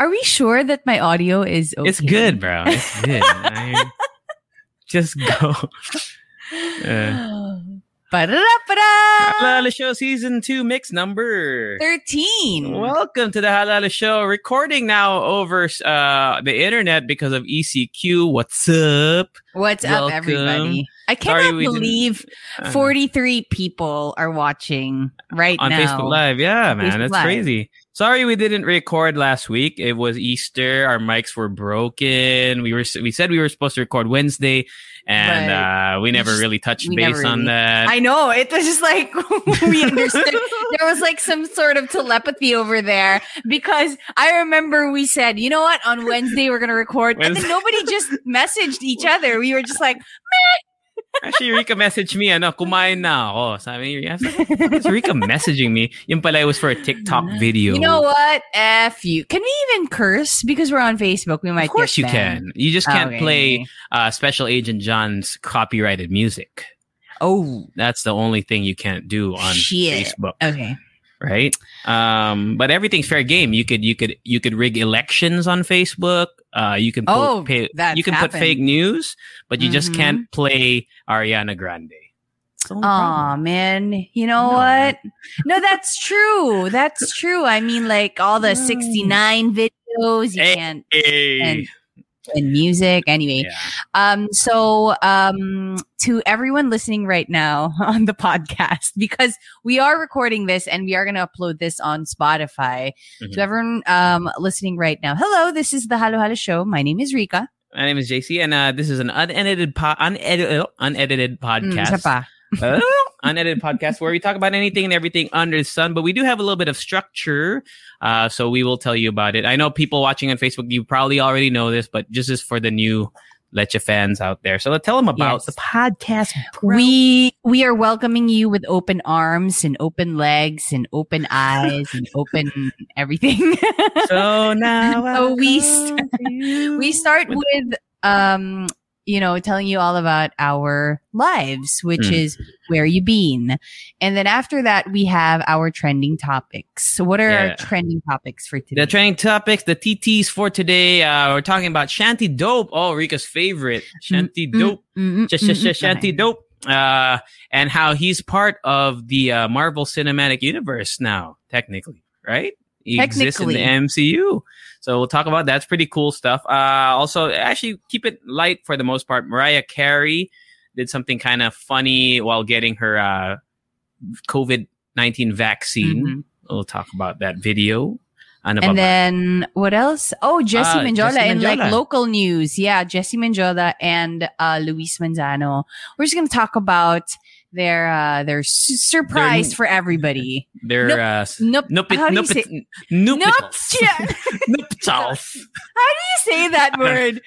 Are we sure that my audio is okay? It's good, bro. It's good. I, just go. Uh! Halo Halo Show Season 2 mix number 13. Welcome to the Halo Halo Show. Recording now over uh, the internet because of ECQ. What's up? What's up, everybody? I cannot didn't- believe Uh, 43 people are watching right on now. On Facebook Live. Yeah, man, Facebook that's Live. crazy. Sorry we didn't record last week. It was Easter. Our mics were broken. We were we said we were supposed to record Wednesday, and uh, we never just- really touched base never on that. I know. It was just like we understood. there was like some sort of telepathy over there because I remember we said, you know what, on Wednesday we're going to record. And then nobody just messaged each other. We were just like, Actually, Rika messaged me, ano, kumain na ako. Sabi niya, I was like, Rika messaging me? Yung pala, it was for a TikTok video. you know what? F you. Can we even curse? Because we're on Facebook. We might Of course you banned. can. You just can't Okay. play uh, Special Agent John's copyrighted music. Oh, That's the only thing you can't do on Shit. Facebook, okay. right? Um, but everything's fair game. You could you could you could rig elections on Facebook. Uh, you can put, Oh, pay, that's you can put fake news, but you just Mhm. can't play Ariana Grande. It's the only Aw, problem. man. You know No. what? No, that's true. That's true. I mean, like all the 69 videos, you Hey. can't, Hey. and, and music. Anyway, Yeah. um, so um, to everyone listening right now on the podcast, because we are recording this and we are going to upload this on Spotify. Mhm. To everyone um, listening right now, hello, this is the Halo Halo Show. My name is Rika. My name is JC, and uh, this is an unedited, po- unedited, unedited Mm, podcast. pa. Uh, unedited podcast where we talk about anything and everything under the sun, but we do have a little bit of structure. Uh, so we will tell you about it. I know people watching on Facebook, you probably already know this, but just as for the new Leche fans out there. So let's tell them about Yes. the podcast. bro. We we are welcoming you with open arms and open legs and open eyes and open everything. so now So we st- we start with um you know telling you all about our lives which Mm. is where you been and then after that we have our trending topics so what are Yeah. our trending topics for today the trending topics, the TTs for today. Uh, we're talking about Shanti Dope. Oh, Rika's favorite. Shanti Mm, Dope. mm, mm, Sh- sh- mm, sh- Shanti. Dope. Uh, and how he's part of the uh, Marvel Cinematic Universe now, technically, right? He exists in the MCU. So we'll talk about that. that's pretty cool stuff. Uh, also, actually, keep it light for the most part. Mariah Carey did something kind of funny while getting her uh, COVID 19 vaccine. Mhm. We'll talk about that video. Ano and then what else? Oh, Jessy Ah, Mendiola and like local news. Yeah, Jessy Mendiola and uh, Luis Manzano. We're just gonna talk about their uh, their su- surprise for everybody. Their Nope. uh, Nope. nupit, How do you nupit, say- nupitals. Nuptials. How do you say that word?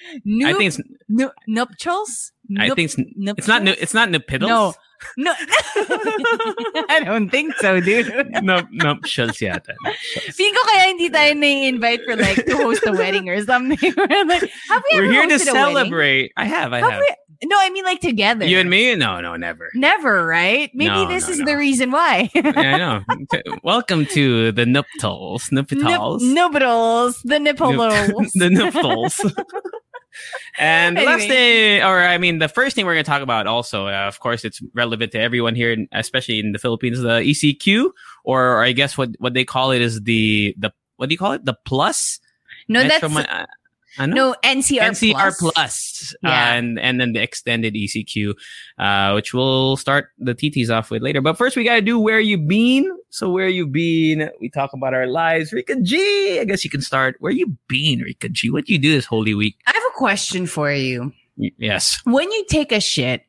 I think it's. nu- nuptials. I think it's. nuptials? It's not. It's not nupitals. No. No, I don't think so, dude. no, nuptials yata. Feeling ko kaya hindi tayo na-invite for like to host a wedding or something. We're like, have we We're here to hosted a wedding? celebrate. I have. I Have have. we- no, I mean like together. You and me? No, no, never. Never, right? Maybe No, this no, is no. the reason why. yeah, I know. Welcome to the nuptials. Nupitals. Nuptials, the nipples. the nuptials. And the last thing, or I mean, the first thing we're going to talk about also, uh, of course, it's relevant to everyone here, in- especially in the Philippines, the ECQ, or, I guess what, what they call it is the, the, what do you call it? The plus? no, that's Metro Ma- uh, ano? no NCR, NCR plus. plus, uh, and and then the extended ECQ, uh, which we'll start the TTs off with later. But first, we gotta do where you been. So where you been? We talk about our lives. Rika G, I guess you can start. Where you been, Rika G? What you do this Holy Week? I have a question for you. Y- Yes. When you take a shit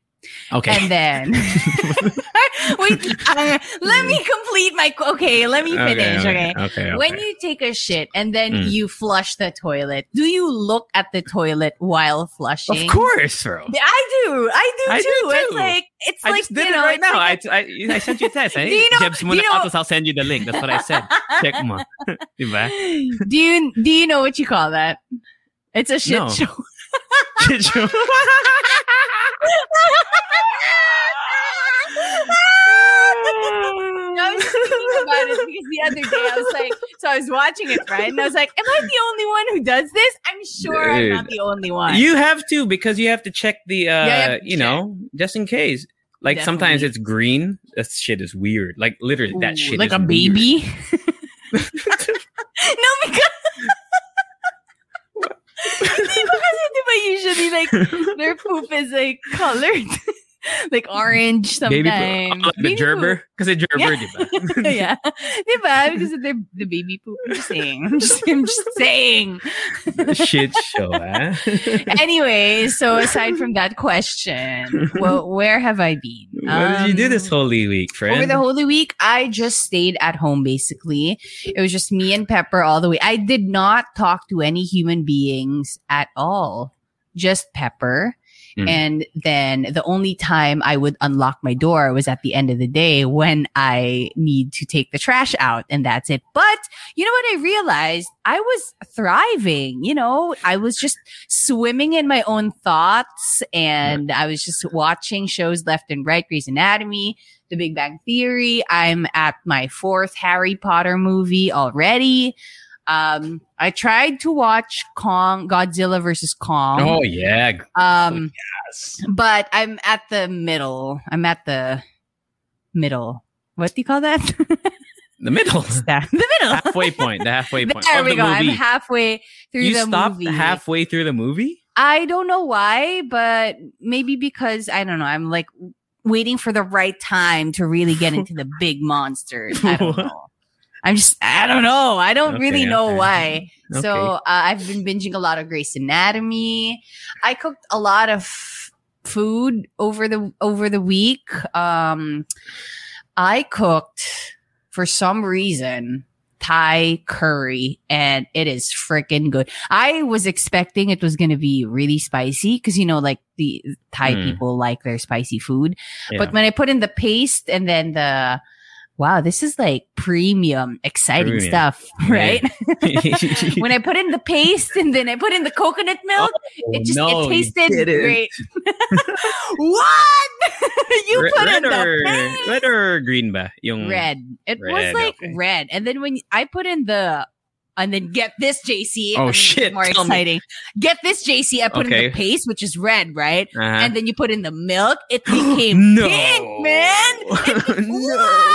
Okay. and then Wait, uh, let me complete my. Okay, let me finish. Okay. Okay. okay, When okay. you take a shit and then Mm. you flush the toilet, do you look at the toilet while flushing? Of course, bro. I do. I do I too. do It's too. like it's I like just did you it right now. like I, I, I sent you a text. Eh? Do you know- Jebs muna you know- I'll send you the link. That's what I said. Check mo. Diba? do you do you know what you call that? It's a shit No. show. Shit show. I was just thinking about it because the other day I was like, so I was watching it, right? And I was like, am I the only one who does this? I'm sure I'm not the only one. You have to because you have to check the uh you have to you know, just in case. Like sometimes it's green. That shit is weird. Like literally that shit like a weird. baby. no, because usually like their poop is like colored, like orange sometimes. Baby poop. Oh, like the Baby gerber? Because gerber, Yeah. yeah, diba? Because of their the baby poop. I'm just saying. I'm just, I'm just saying. shit show, eh? Anyway, so aside from that question, well, where have I been? what did you do this Um, Holy Week, friend? Over the Holy Week, I just stayed at home basically. It was just me and Pepper all the way. I did not talk to any human beings at all, just Pepper. Mm. And then the only time I would unlock my door was at the end of the day when I need to take the trash out, and that's it. But you know what I realized? I was thriving. You know, I was just swimming in my own thoughts and I was just watching shows left and right, Grey's Anatomy, The Big Bang Theory. I'm at my fourth Harry Potter movie already. Um, I tried to watch Kong, Godzilla versus Kong. oh yeah. Um, yes. but I'm at the middle. I'm at the middle. What do you call that? The middle. the middle. halfway point. The halfway point. There of we the go. I'm halfway through you the stopped movie. halfway through the movie? I don't know why, but maybe because I don't know. I'm like waiting for the right time to really get into the big monsters. I don't know. I'm just, I don't know. I don't really know okay. why. So uh, I've been binging a lot of Grey's Anatomy. I cooked a lot of food over the over the week. Um, I cooked for some reason Thai curry, and it is freaking good. I was expecting it was going to be really spicy because you know, like the Thai Mm. people like their spicy food. Yeah. But when I put in the paste and then the wow, this is like premium, exciting Premium. stuff, right? when I put in the paste and then I put in the coconut milk, oh, it just Oh, no, it tasted great. what? you Re- put red in or, the paste? red or green ba? Yung Red. It was like okay. red. And then when I put in the and then get this JC. Oh, I mean, it's shit, More tell me. exciting. Get this JC. I put in the paste, which is red, right? Uh-huh. And then you put in the milk. It became no. pink, man. no.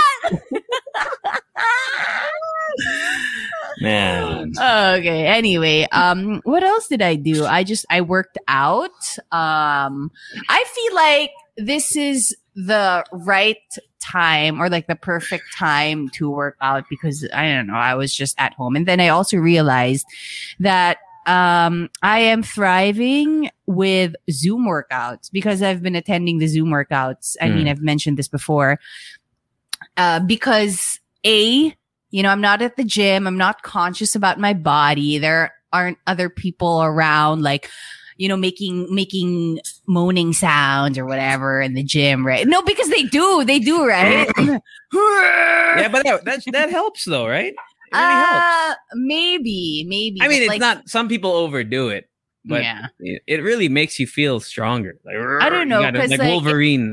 Man. okay anyway um what else did i do i just i worked out um i feel like this is the right time or like the perfect time to work out because i don't know i was just at home and then i also realized that um i am thriving with zoom workouts because i've been attending the zoom workouts i mean Mm. i've mentioned this before uh because a you know, I'm not at the gym. I'm not conscious about my body. There aren't other people around, like, you know, making, making moaning sounds or whatever in the gym, right? No, because they do. They do, right? Yeah, but that, that that helps though, right? It really helps. uh, maybe, maybe. I mean, it's like, not. Some people overdo it, but yeah. it, it really makes you feel stronger. Like, I don't know, gotta- like like, Wolverine.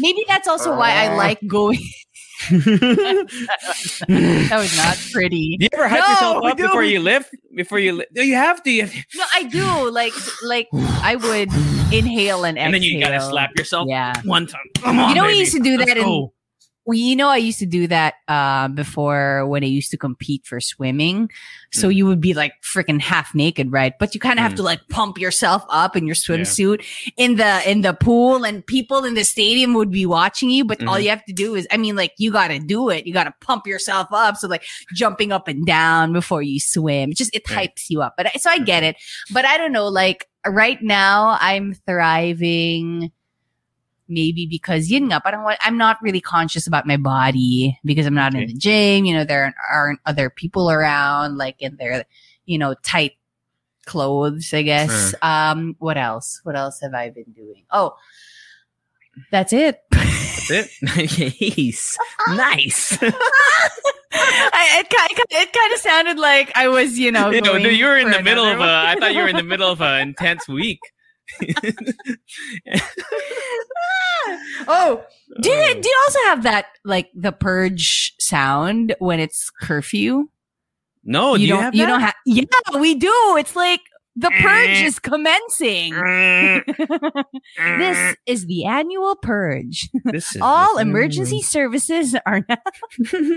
Maybe that's also why I like going. Do that was not pretty. Do you ever hype No, yourself up before you lift? Before you lift? No, you have to. You have to- No, I do. Like, like I would inhale and exhale. and then you gotta slap yourself Yeah. one time. Come on, You know, we baby. used to do Let's that in go. Well, you know, I used to do that uh, before when I used to compete for swimming. So Mm. you would be like freaking half naked, right? But you kind of have Mm. to like pump yourself up in your swimsuit in the in the pool, and people in the stadium would be watching you. But all Mhm. you have to do is, I mean, like you got to do it. You got to pump yourself up. So like jumping up and down before you swim, it just it Right. hypes you up. But so I get it. But I don't know. Like right now, I'm thriving maybe because yun nga, parang wa- I'm not really conscious about my body because I'm not Okay. in the gym. You know, there aren't, other people around, like in their, you know, tight clothes, I guess. Um, what else? What else have I been doing? Oh, that's it. That's it. nice. nice. I, it, ki- it kind of sounded like I was, you know, you know, you were in the middle of a. I thought you were in the middle of an intense week. oh, do you, uh. do you also have that like the purge sound when it's curfew? No, you don't. have you that? don't have. Yeah, we do. It's like the eh. purge is commencing. Eh. this eh. is the annual purge. All emergency services are now. no,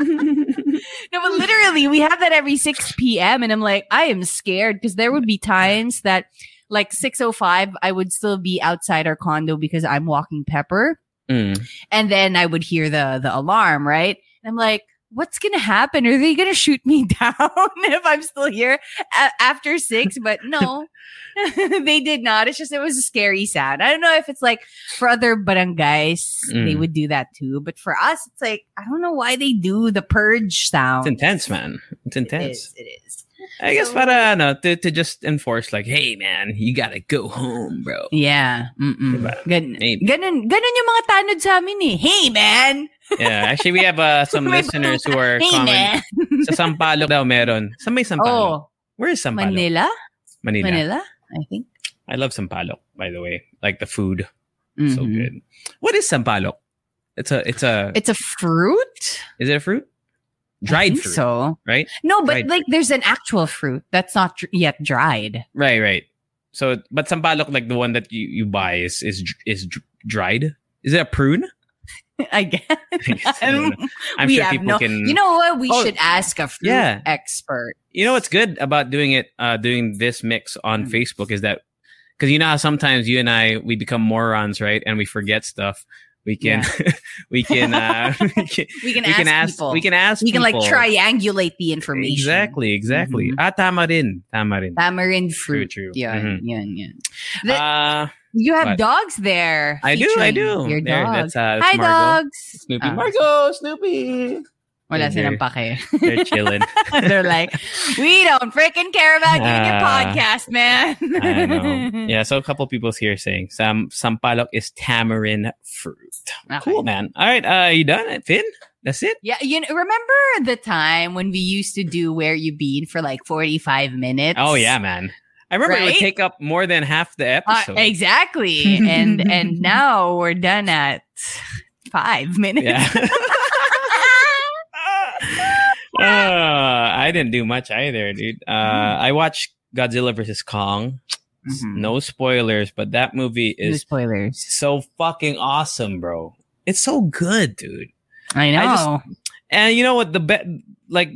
but literally, we have that every 6 p.m. And I'm like, I am scared because there would be times that, like 6:05, I would still be outside our condo because I'm walking Pepper, Mm. and then I would hear the the alarm, right? And I'm like. What's gonna happen? Are they gonna shoot me down if I'm still here a- after six? But no, they did not. It's just it was a scary sound. I don't know if it's like for other barangays they Mm. would do that too, but for us, it's like I don't know why they do the purge sound. It's intense, man. It's intense. is. It is. I guess So- para ano, to, to just enforce like, hey man, you gotta go home, bro. Yeah. Mm-mm. Diba? Gan- Maybe. ganun, ganun yung mga tanod sa amin eh. Hey, man! Yeah, actually we have uh, some listeners who are Hey, commenting. man! Sa Sampaloc daw meron. Sa may Sampaloc? Oh, Where is Sampaloc? Manila? Manila. Manila, I think. I love Sampaloc, by the way. Like the food. So Mhm. good. What is Sampaloc? It's a it's a It's a fruit? is it a fruit? Dried fruit. So. right? No, but Dried like there's an actual fruit that's not dr- yet dried. Right, right. So but Sampaloc like the one that you, you buy is is is dr- dried. Is it a prune? I guess. I don't know. I'm we sure have people no, can You know what? We Oh, should ask a fruit yeah. expert. you know what's good about doing it uh doing this mix on Mm. facebook is that because you know how sometimes you and i we become morons right and we forget stuff we can we can uh we can, We can we ask can ask people. we can ask we can like triangulate the information. exactly exactly Mhm. ah tama rin tama rin Tamarind True, fruit. true. Yan, Mhm. yan, yan. The- uh you have but- dogs there. i do i do Your there dogs. that's uh Hi, Margo. dogs. snoopy Ah, margo snoopy Wala They're- silang pake. they're chilling They're like, we don't freaking care about you and your Ah. podcast, man. I know. Yeah, so a couple people's here saying some sampalok is tamarind fruit. Okay. Cool, man. All right, uh, you done, it, Finn? That's it. Yeah, you know, remember the time when we used to do Where You Been for like 45 minutes? Oh yeah, man. I remember it would take up more than half the Uh, episode. exactly. and and now we're done at five minutes. yeah. Uh, I didn't do much either, dude. Uh, Mm-hmm. I watched Godzilla vs Kong. Mhm. No spoilers, but that movie No is spoilers. so fucking awesome, bro. It's so good, dude. I know. I just- And you know what? The be- like,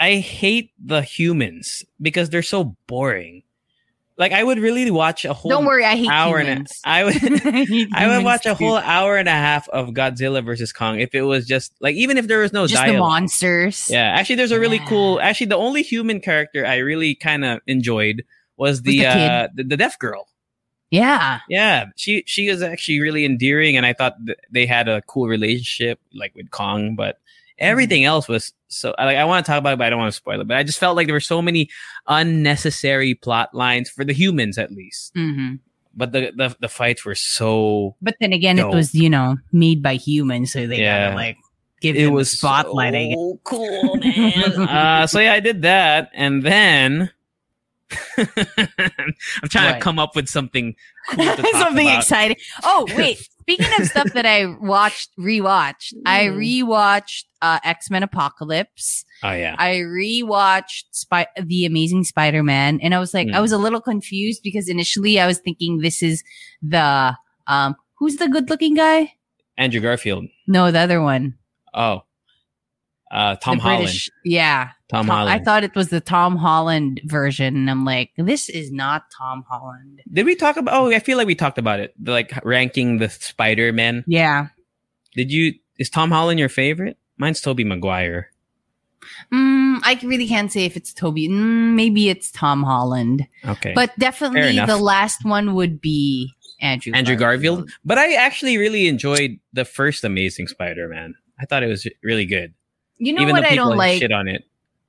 I hate the humans because they're so boring. Like, I would really watch a whole Don't worry, I hate hour humans. and a, I would. hate I would watch a whole hour and a half of Godzilla versus Kong if it was just like even if there was no just the monsters. Yeah, actually, there's a really Yeah. cool. Actually, the only human character I really kind of enjoyed was the the uh, the, the deaf girl. Yeah. Yeah, she she was actually really endearing, and I thought th- they had a cool relationship, like with Kong. But everything else was so like I want to talk about it, but I don't want to spoil it. But I just felt like there were so many unnecessary plot lines for the humans, at least. hmm But the the, the fights were so But then again, Dope. it was you know made by humans, so they Yeah. gotta like give it was a spotlight. I guess. so cool, man. uh, so yeah, I did that, and then I'm trying What? to come up with something cool to talk Something about. exciting. Oh wait, speaking of stuff that I watched, rewatched. I Mm. rewatched uh, X Men Apocalypse. Oh yeah, I rewatched Spy- The Amazing Spider Man, and I was like, Mm. I was a little confused because initially I was thinking this is the um, who's the good looking guy? Andrew Garfield. No, the other one. Oh, uh, Tom the Holland. British- yeah. Tom, Tom- Holland. I thought it was the Tom Holland version, and I'm like, this is not Tom Holland. Did we talk about? Oh, I feel like we talked about it. The, like ranking the Spider Man. Yeah. Did you? Is Tom Holland your favorite? Mine's Tobey Maguire. Mm, I really can't say if it's Tobey. Mm, maybe it's Tom Holland, Okay, but definitely the last one would be Andrew Andrew Garfield. But I actually really enjoyed the first Amazing Spider-Man. I thought it was really good. You know Even what I don't like? shit on it.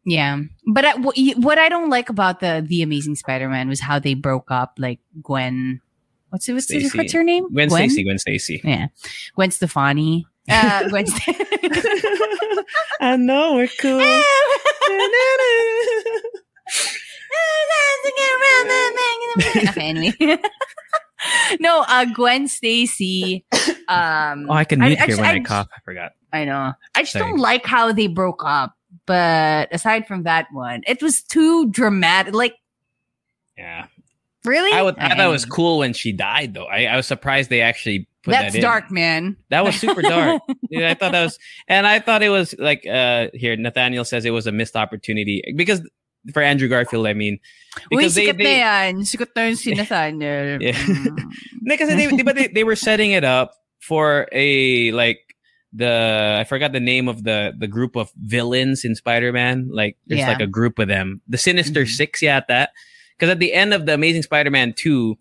Yeah, but I, what, I don't like about the the Amazing Spider-Man was how they broke up. Like Gwen, what's it? What's, Stacy. what's her name? Gwen Stacy, Gwen Stacy. Yeah, Gwen Stefani. Uh, Gwen. I know we're cool. okay, anyway. no, uh, Gwen Stacy. Um, oh, I can I- mute I here just- when I, I cough. I forgot. I know. I just Sorry. don't like how they broke up. But aside from that one, it was too dramatic. Like, Yeah, really? I, would, I thought it was cool when she died, though. I, I was surprised they actually put That's that in. dark, man. That was super dark. yeah, I thought that was, and I thought it was like uh here. Nathaniel says it was a missed opportunity because for Andrew Garfield, I mean, Uy, because they, they yan. Sikat na si Nathaniel. Yeah. Mm. No, they, di they, they were setting it up for a like the I forgot the name of the the group of villains in Spider-Man. Like there's Yeah. like a group of them. The Sinister Mhm. Six, yeah, at that. Because at the end of the Amazing Spider-Man 2,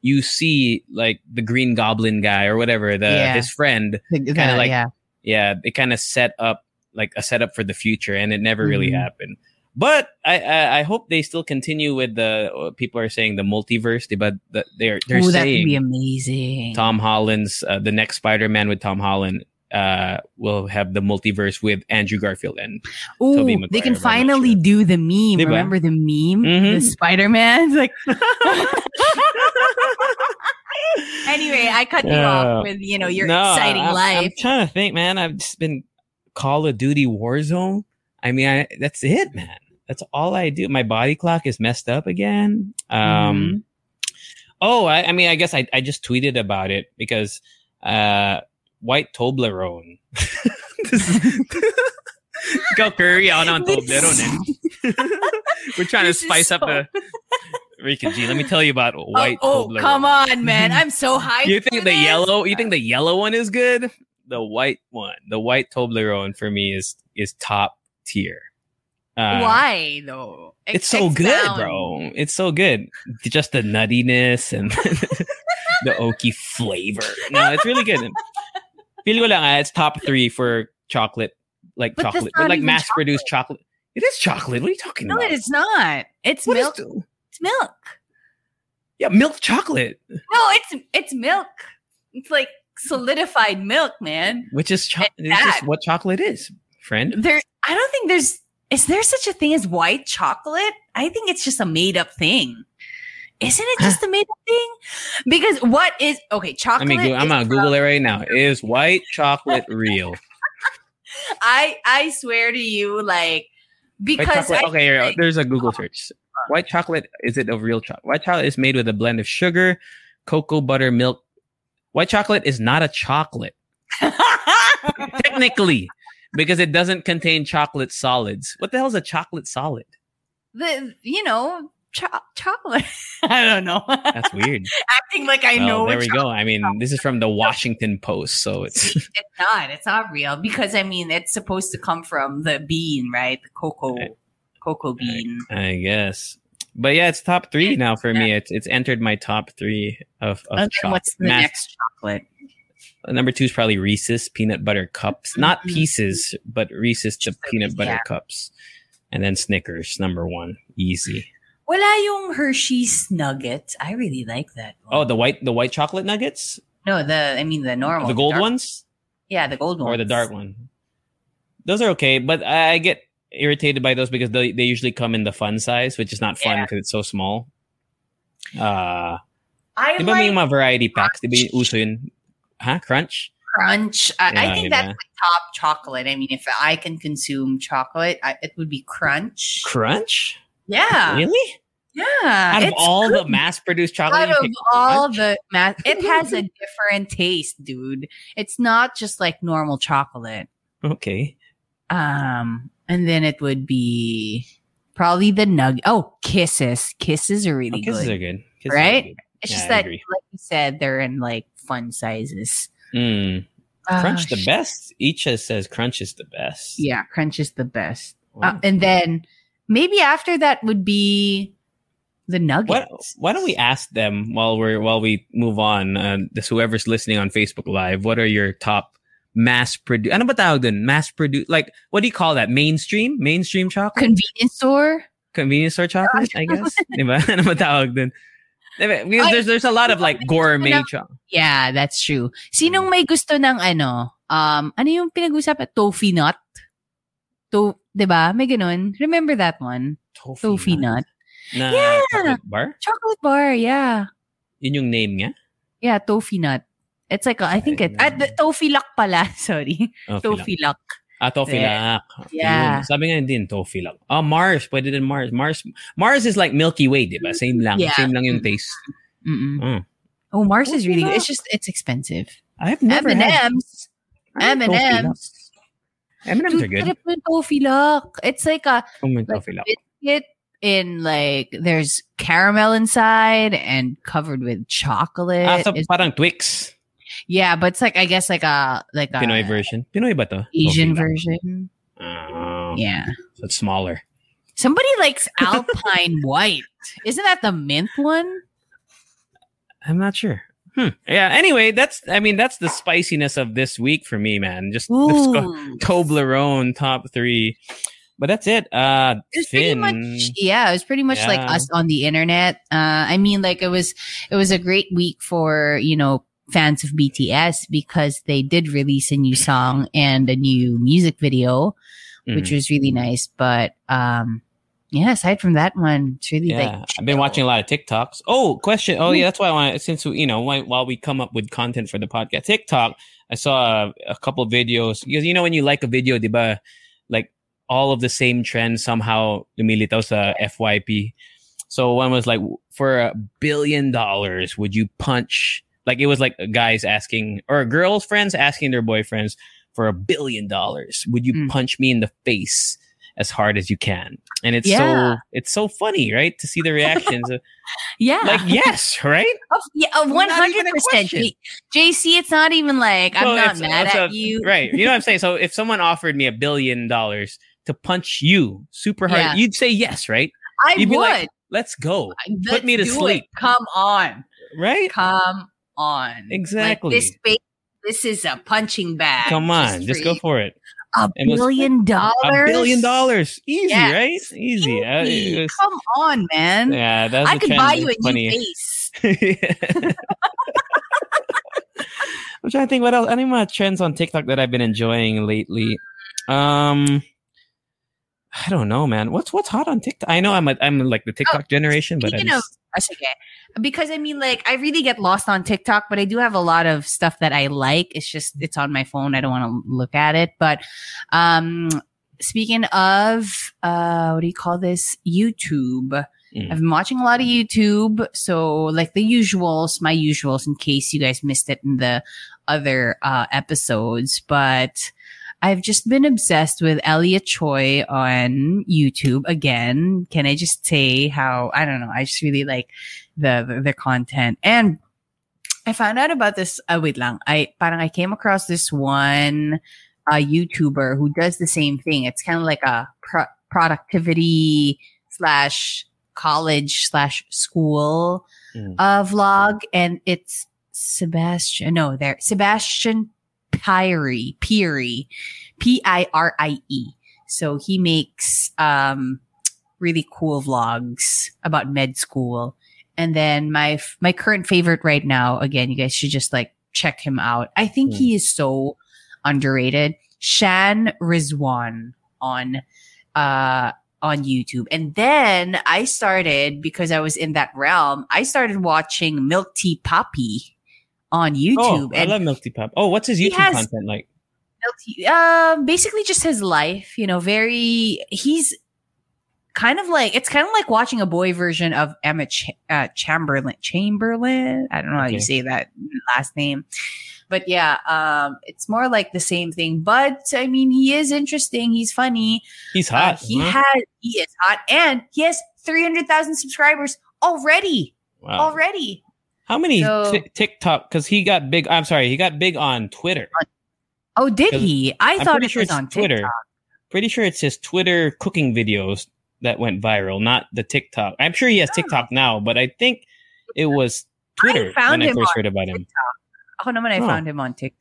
you see like the Green Goblin guy or whatever, the Yeah. his friend. Kinda Kinda like- yeah. Yeah, they kind of set up like a setup for the future, and it never really Mhm. happened. But I, I I hope they still continue with the people are saying the multiverse, but they're they're Ooh, that would be amazing. Tom Holland's uh, the next Spider-Man with Tom Holland uh will have the multiverse with Andrew Garfield and Ooh, Tobey they can but I'm not finally sure. do the meme. Diba? Remember the meme? Mhm. The Spider-Man? Like anyway, I cut you Yeah. off with, you know, your No, exciting I- I'm life. trying to think, man. I've just been Call of Duty Warzone. I mean, I, that's it, man. That's all I do. My body clock is messed up again. Um, Mm-hmm. oh, I, I mean, I guess I, I just tweeted about it because uh, white Toblerone. This is- Go curry on on Toblerone. eh. We're trying to This is spice up so- the Rika G. Let me tell you about Oh, white oh, Toblerone. come on, man. I'm so hyped. You for think the this. yellow? You think the yellow one is good? The white one, the white Toblerone for me is is top tier. Uh, Why though? It's so good, Expound. bro. It's so good. Just the nuttiness and the oaky flavor. No, it's really good. Feel ko lang, ah, it's top three for chocolate, like But chocolate, but like mass produced chocolate. It is chocolate. What are you talking No, about? No, it is not. It's What is milk. the- it's milk. yeah, milk chocolate, No, it's it's milk. It's like solidified milk, man. which is cho- it's just what chocolate is, friend. There, I don't think there's. Is there such a thing as white chocolate? I think it's just a made up thing. Isn't it just a made up thing? Because what is okay? I Chocolate. mean, I'm gonna Google it right now. Is white chocolate real? I I swear to you, like because. I, okay, here, like- there's a Google search. White chocolate is it a real chocolate? White chocolate is made with a blend of sugar, cocoa butter, milk. White chocolate is not a chocolate technically because it doesn't contain chocolate solids. What the hell is a chocolate solid? the you know cho- chocolate. I don't know. That's weird. Acting like I Well, know. there we go. I mean, this is from the Washington Post, so it's it's not. It's not real because I mean it's supposed to come from the bean, right? The cocoa, Right. cocoa bean. I guess. But yeah, it's top three now for me. It's it's entered my top three of of then chocolate. what's the Mass- next chocolate? Number two is probably Reese's peanut butter cups, not Mhm. pieces, but Reese's the peanut butter yeah. cups, and then Snickers number one, easy. Wala yung Hershey's nuggets. I really like that. One. Oh, the white the white chocolate nuggets, no, the I mean the normal, the gold dark- ones, Yeah, the gold one or the dark one. Those are okay, but I I get irritated by those because they, they usually come in the fun size, which is not fun Yeah. because it's so small. Uh, I di ba may like mga variety packs? Di ba yung uso yun? Huh? Crunch? crunch. I, I think diba? that's the top chocolate. I mean, if I can consume chocolate, I, it would be crunch. Crunch? Yeah, Really? Yeah. Out of all good. the mass-produced chocolate, out you of pick all Crunch? the mass, it has a different taste, dude. It's not just like normal chocolate. okay. Um, and then it would be probably the nug. Oh, kisses. Kisses are really Oh, kisses good. are good. Kisses are Right? good. It's Yeah, just I that, agree. like you said, they're in like fun sizes. Mm. Crunch Ah, the sh- best. Each says Crunch is the best. Yeah, crunch is the best. Wow. Uh, and then maybe after that would be the Why, nuggets. why don't we ask them while we're while we move on? Uh, this whoever's listening on Facebook Live, what are your top mass produce? Ano ba tawag dun? Mass produce? Like what do you call that? Mainstream? Mainstream chocolate? Convenience store. Convenience store chocolate? I guess. diba? Ano ba tawag dun? Because there's there's a lot of like gourmet chocolate. Yeah, that's true. Sinong may gusto ng ano? Um, ano yung pinag-usapan? Toffee nut? To, 'di ba? May ganun. Remember that one? Toffee nut. Na Yeah. chocolate bar? Chocolate bar, yeah. Yun yung name niya? Yeah, toffee nut. It's like, a, I think it, at the toffee lock pala, sorry. Oh, Toffee lock. Ah, toffee Yeah. lock. Yeah. Yun. Sabi nga din, toffee lock. Ah, Mars. Pwede din Mars. Mars Mars is like Milky Way, di ba? Same lang. Yeah. Same lang yung taste. Mm-mm. Mm. Oh, Mars is really good. It's just, it's expensive. I've never M&M's. Toffee lock. M&M's. M&M's are good. ng toffee lock. It's like a Oh, may toffee lock. biscuit in like, there's caramel inside and covered with chocolate. Ah, so It's- parang Twix. yeah, but it's like, I guess like a, like a Pinoy version. Pinoy ba to? Asian lock. version. Oh, Yeah. So it's smaller. Somebody likes Alpine White. Isn't that the mint one? I'm not sure. Hmm. Yeah. Anyway, that's I mean that's the spiciness of this week for me, man. Just Ooh. Toblerone top three. But that's it. Uh It was pretty much yeah, it was pretty much like us on the internet. Uh I mean like it was it was a great week for, you know, fans of BTS because they did release a new song and a new music video, which Mhm. was really nice. But um yeah, aside from that one, it's really Yeah, like I've been watching a lot of TikToks. Oh, question. Oh, yeah, that's why I want since we- you know why, while we come up with content for the podcast, TikTok. I saw a, a couple videos because you know when you like a video, diba, like all of the same trends somehow lumilitaw sa FYP. So one was like, for a billion dollars, would you punch? Like it was like guys asking or girls' friends asking their boyfriends for a billion dollars. Would you Mm. punch me in the face as hard as you can? And it's Yeah. so it's so funny, right? To see the reactions. yeah. like yes, right? Of- yeah, one hundred percent. JC, it's not even like I'm not mad at you. Right. You know what I'm saying? So if someone offered me a billion dollars to punch you super hard, Yeah. you'd say yes, right? I You'd be would. like, Let's go. Let's me to do it. sleep. Come on. Right? Come on. Exactly. Like this ba- this is a punching bag. Come on, just, for go for it. a was- billion dollars. A billion dollars. Easy, Yes. right? Easy. Uh, Easy. it was- Come on, man. yeah, that's I could buy you a funny. new face. I'm trying to think what else. Any more trends on TikTok that I've been enjoying lately? Um, I don't know, man. What's what's hot on TikTok? I know I'm a, I'm like the TikTok generation, but Oh, Speaking of, ah, sige. because I mean, like, I really get lost on TikTok, but I do have a lot of stuff that I like. It's just it's on my phone. I don't want to look at it. But um, speaking of, uh, what do you call this? YouTube. Mm. I've been watching a lot of YouTube. So like the usuals, my usuals, in case you guys missed it in the other uh, episodes. But I've just been obsessed with Elliot Choy on YouTube again. Can I just say how I don't know? I just really like the the, the content and. I found out about this. Uh, wait lang. I parang I came across this one uh, YouTuber who does the same thing. It's kind of like a pro- productivity slash college slash school Mm. uh, vlog, and it's Sebastian. No, there Sebastian Pirie, Piri, P I R I E. So he makes um really cool vlogs about med school. And then my f- my current favorite right now, again, you guys should just like check him out. I think Hmm. he is so underrated. Shan Rizwan on uh on YouTube. And then I started because I was in that realm, I started watching Milk Tea Poppy on YouTube. Oh, YouTube. I love Milty Pop. Oh, what's his YouTube has- content like? Milk Tea, um, basically just his life, you know, very, he's kind of like, it's kind of like watching a boy version of Emma Ch- uh, Chamberlain, Chamberlain. I don't know how you say that last name. But yeah, um, it's more like the same thing. But I mean, he is interesting. He's funny. He's Uh, hot. he huh? had he is hot, and he has three hundred thousand subscribers already. Wow. Already. How many So- Tik TikTok? Because he got big. I'm sorry, he got big on Twitter. Oh, did he? I I'm thought it sure was on Twitter. TikTok. Pretty sure it's his Twitter cooking videos that went viral, not the TikTok. I'm sure he has Oh. TikTok now, but I think it was Twitter found when I first heard about him. Oh no, when I Oh. found him on TikTok.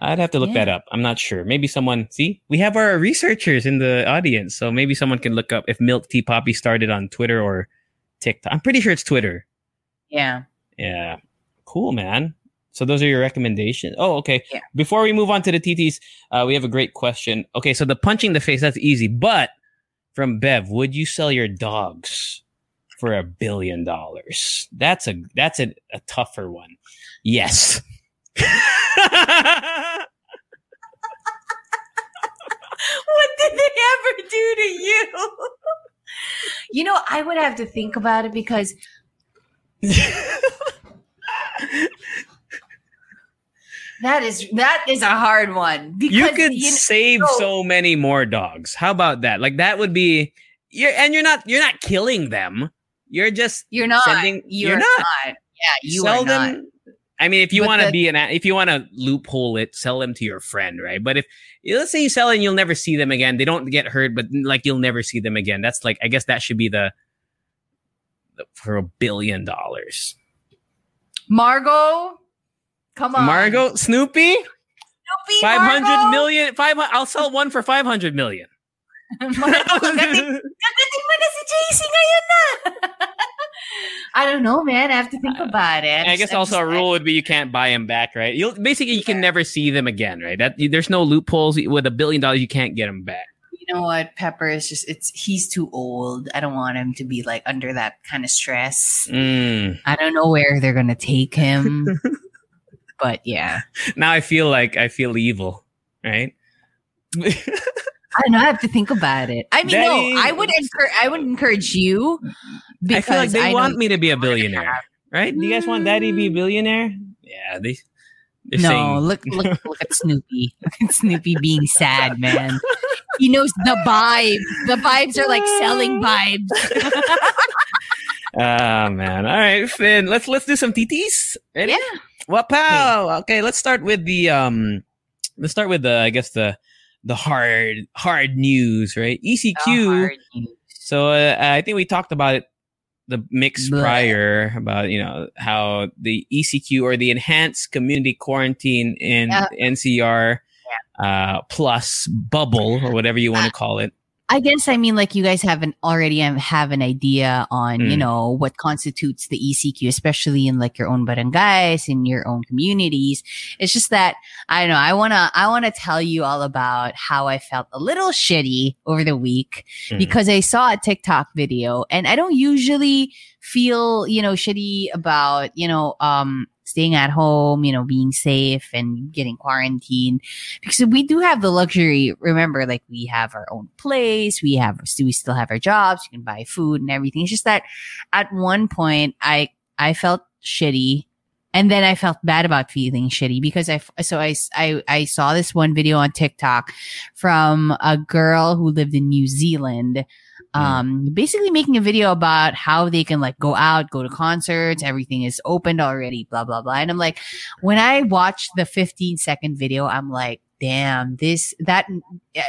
I'd have to look Yeah. that up. I'm not sure. Maybe someone see we have our researchers in the audience, so maybe someone can look up if Milk Tea Poppy started on Twitter or TikTok. I'm pretty sure it's Twitter. Yeah. Yeah, cool, man. So those are your recommendations. Oh, okay. Yeah. Before we move on to the TTs, uh, we have a great question. Okay, so the punching the face that's easy, but from Bev, would you sell your dogs for a billion dollars? That's a that's a, a tougher one. Yes. What did they ever do to you? you know, I would have to think about it because that is that is a hard one. Because you could you know, save no. so many more dogs. How about that? Like that would be you're and you're not you're not killing them. You're just you're not. sending- you're, you're not. not. Yeah, you sell are not. them. I mean, if you want to be an, if you want to loophole it, sell them to your friend, right? But if let's say you sell it and you'll never see them again, they don't get hurt, but like you'll never see them again. That's like, I guess that should be the for a billion dollars. Margot, come on, Margot, Snoopy, Snoopy, five hundred Margot. million, five. I'll sell one for five hundred million. Margot, gagating- gagating mo na si JC ngayon na. I don't know, man. I have to think uh, about it. I guess also a rule would be you can't buy them back, right? You'll basically you can never see them again, right? That there's no loopholes with a billion dollars. You can't get them back. You know what? Pepper is just it's he's too old. I don't want him to be like under that kind of stress. Mm. I don't know where they're gonna take him. but yeah. Now I feel like I feel evil, right? I don't know. I have to think about it. I mean, Daddy- no, I would encourage. I would encourage you I because feel like they know want me to be a billionaire, right? Do you guys want daddy to be a billionaire? Yeah, they. No, saying, look, look, look at Snoopy. Look at Snoopy being sad, man. He knows the vibes. The vibes are like selling vibes. oh man. All right, Finn. Let's let's do some TTs. Ready? Yeah. Well, pal. Okay, let's start with the um. Let's start with the I guess the the hard hard news, right? ECQ. news. So uh, I think we talked about it the mix Bleh. prior about you know how the ECQ or the enhanced community quarantine in Yeah. NCR uh, plus bubble or whatever you want to call it. I guess I mean like you guys haven't already have, have an idea on you Mm. know what constitutes the ECQ, especially in like your own barangays in your own communities. It's just that I don't know. I wanna I wanna tell you all about how I felt a little shitty over the week Mm. because I saw a TikTok video, and I don't usually feel you know shitty about you know um staying at home, you know, being safe and getting quarantined because we do have the luxury. Remember, like we have our own place, we have, we still have our jobs, you can buy food and everything. It's just that at one point I, I felt shitty. And then I felt bad about feeling shitty because I, so I, I, I saw this one video on TikTok from a girl who lived in New Zealand um basically making a video about how they can like go out go to concerts everything is opened already blah blah blah. And i'm like when i watched the 15 second video i'm like damn this that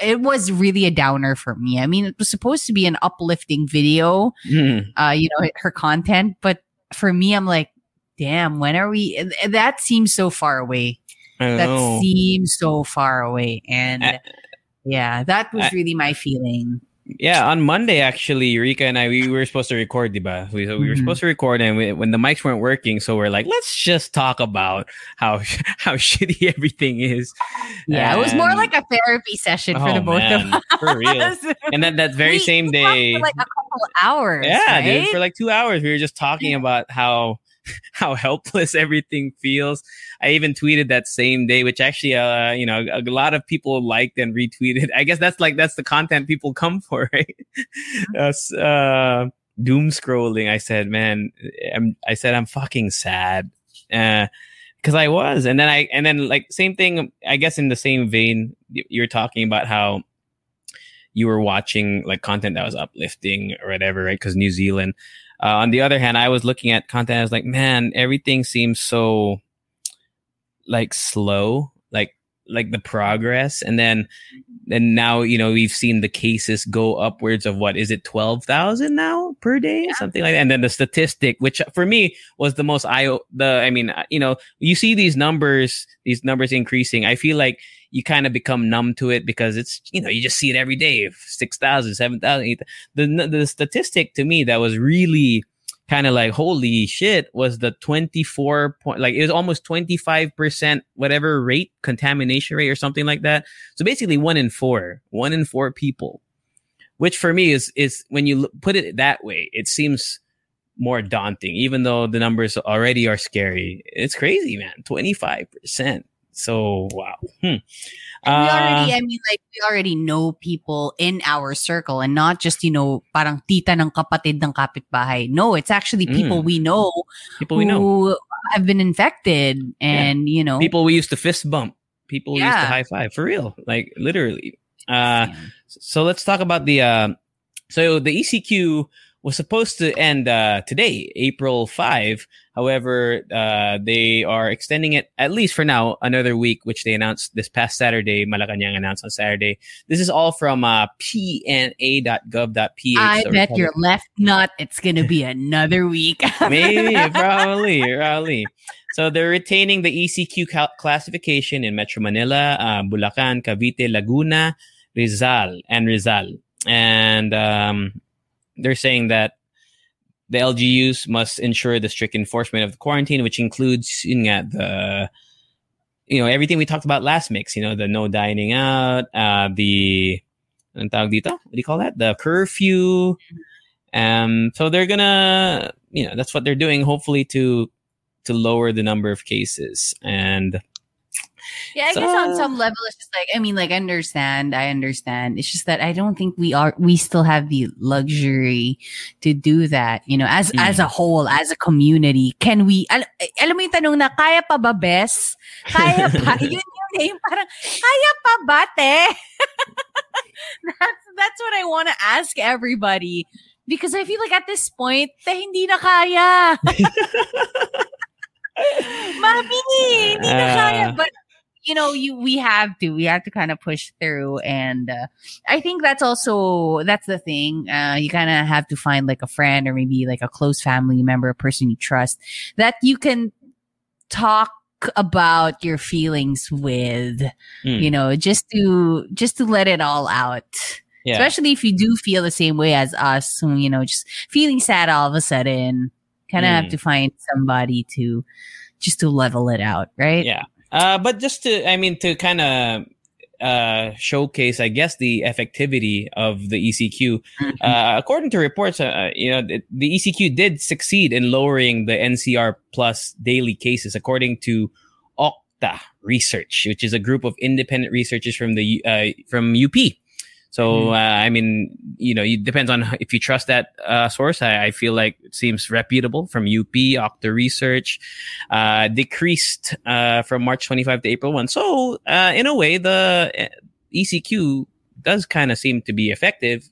it was really a downer for me. I mean it was supposed to be an uplifting video Hmm. uh you know her content but for me i'm like damn when are we that seems so far away. That seems so far away. And I- yeah that was I- really my feeling Yeah, on Monday actually, Eureka and I we were supposed to record, diba? We, we were Mhm. supposed to record, and we, when the mics weren't working, so we're like, let's just talk about how how shitty everything is. Yeah, it was more like a therapy session for oh, the both man, of us. for real. And then that very We- same day, for like a couple hours. yeah, right? dude, for like two hours, we were just talking about how how helpless everything feels. I even tweeted that same day, which actually, uh, you know, a lot of people liked and retweeted. I guess that's like that's the content people come for, right? uh, s- uh, doom scrolling. I said, man, I'm. I said I'm fucking sad. Uh, because I was, and then I, and then like same thing. I guess in the same vein, you're talking about how you were watching like content that was uplifting or whatever, right? Because New Zealand. Uh, on the other hand, I was looking at content. I was like, man, everything seems so like slow. Like like the progress and then and now you know we've seen the cases go upwards of what is it 12,000 now per day something like that and then the statistic which uh, for me was the most eye the I mean uh, you know you see these numbers these numbers increasing I feel like you kind of become numb to it because it's you know you just see it every day 6,000 7,000 the the statistic to me that was really kind of like holy shit was the 24 point like it was almost 25% whatever rate contamination rate or something like that. So basically one in four one in four people which for me is is when you put it that way it seems more daunting even though the numbers already are scary. It's crazy man 25% so wow hmm. And we already, uh, I mean, like, we already know people in our circle and not just, you know, parang tita ng kapatid ng kapitbahay. No, it's actually people mm. we know. People we know. have been infected and, yeah. you know. People we used to fist bump. People yeah. used to high five. For real. Like, literally. Uh, so let's talk about the, uh, so the ECQ was supposed to end uh, today, April 5. However, uh, they are extending it at least for now another week, which they announced this past Saturday. Malacanang announced on Saturday. This is all from uh, pna.gov.ph. I bet your left nut it's going to be another week. Maybe, probably, probably. So they're retaining the ECQ cal- classification in Metro Manila, uh, Bulacan, Cavite, Laguna, Rizal, and Rizal. And um, they're saying that the LGUs must ensure the strict enforcement of the quarantine, which includes you know, the you know everything we talked about last mix. You know the no dining out, uh, the What do you call that? The curfew. Um, so they're gonna, you know, that's what they're doing. Hopefully to to lower the number of cases and yeah, I so, guess on some level, it's just like I mean, like I understand, I understand. It's just that I don't think we are we still have the luxury to do that. You know, as mm. as a whole, as a community, can we? Al- alam mo yung tanong na kaya pa ba bes? Kaya pa? yun yung name, parang kaya pa ba te? that's that's what I want to ask everybody because I feel like at this point, te hindi na kaya. Mami, hindi na kaya. But you know, you we have to we have to kind of push through, and uh, I think that's also that's the thing. Uh, you kind of have to find like a friend or maybe like a close family member, a person you trust that you can talk about your feelings with mm. you know just to just to let it all out yeah. especially if you do feel the same way as us you know just feeling sad all of a sudden kind of mm. have to find somebody to just to level it out right yeah uh, but just to, I mean, to kind of uh, showcase, I guess, the effectivity of the ECQ. Mm-hmm. Uh, according to reports, uh, you know, the, the, ECQ did succeed in lowering the NCR plus daily cases, according to OCTA Research, which is a group of independent researchers from the uh, from UP. So, mm. uh, I mean, you know, it depends on if you trust that uh, source. I, I, feel like it seems reputable from UP, OCTA Research, uh, decreased uh, from March 25 to April 1. So, uh, in a way, the uh, ECQ does kind of seem to be effective.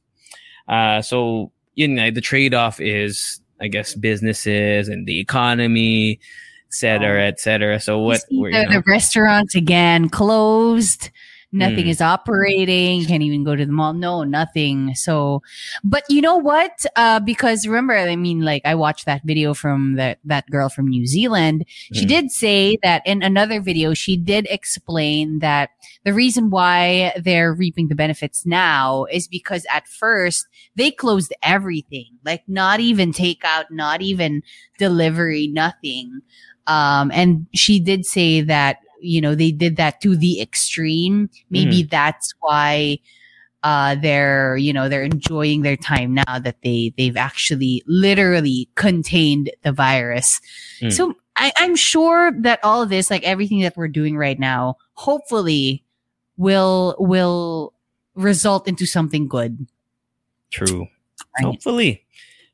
so, you know, the trade off is, I guess, businesses and the economy, et cetera, et cetera. So, what the, you know, the restaurants again closed nothing mm. is operating can't even go to the mall no nothing so but you know what uh because remember i mean like i watched that video from that that girl from new zealand mm. she did say that in another video she did explain that the reason why they're reaping the benefits now is because at first they closed everything like not even takeout not even delivery nothing um, and she did say that you know they did that to the extreme maybe mm. that's why uh, they're you know they're enjoying their time now that they they've actually literally contained the virus mm. so I, i'm sure that all of this like everything that we're doing right now hopefully will will result into something good true right. hopefully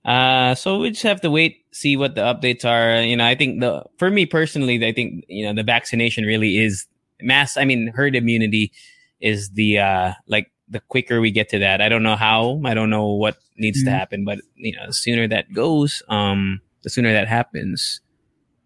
uh, so we just have to wait, see what the updates are. You know, I think the for me personally, I think you know the vaccination really is mass. I mean, herd immunity is the uh like the quicker we get to that. I don't know how. I don't know what needs mm-hmm. to happen, but you know, the sooner that goes, um, the sooner that happens,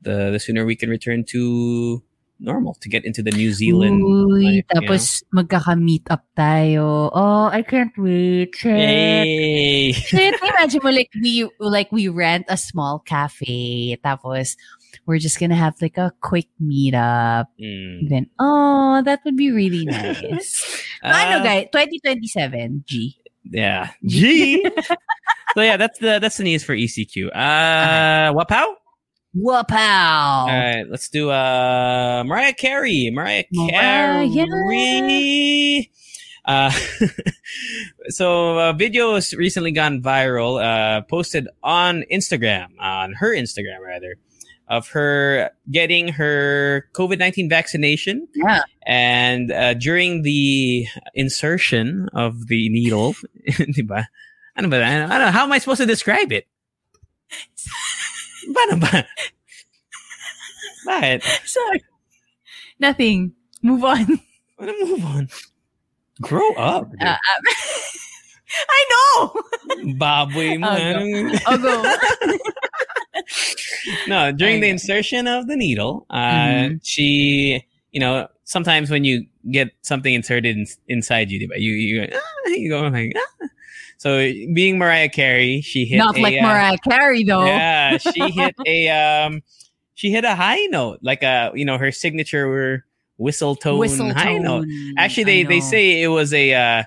the the sooner we can return to normal to get into the New Zealand. Uy, life, you tapos magkaka-meet up tayo. Oh, I can't wait. Shit. Hey. Shit, imagine mo like we like we rent a small cafe tapos we're just gonna have like a quick meetup. Mm. Then, oh, that would be really nice. ano Uh, guys, 2027, G. Yeah. G. so yeah, that's the that's the news for ECQ. Uh, Wapow. Wapow! All right, let's do uh Mariah Carey. Mariah Mariah. Carey. Uh, so a video has recently gone viral, uh, posted on Instagram, on her Instagram rather, of her getting her COVID nineteen vaccination. Yeah. And uh, during the insertion of the needle, diba? Ano ba? I don't know. How am I supposed to describe it? Paano ba? Bakit? Sorry. Nothing. Move on. Wanna move on. Grow up. dude. Uh, um, I know! Baboy mo. I'll anong- I'll go. no, during the know. insertion of the needle, uh, Mhm. she, you know, sometimes when you get something inserted in, inside you, you, you, ah, you go like, ah. So being Mariah Carey, she hit Not a, like uh, Mariah Carey, though. Yeah, she hit a, um, she hit a high note, like a, you know, her signature whistle tone Whistle high tone. note. Actually, they, they say it was a uh,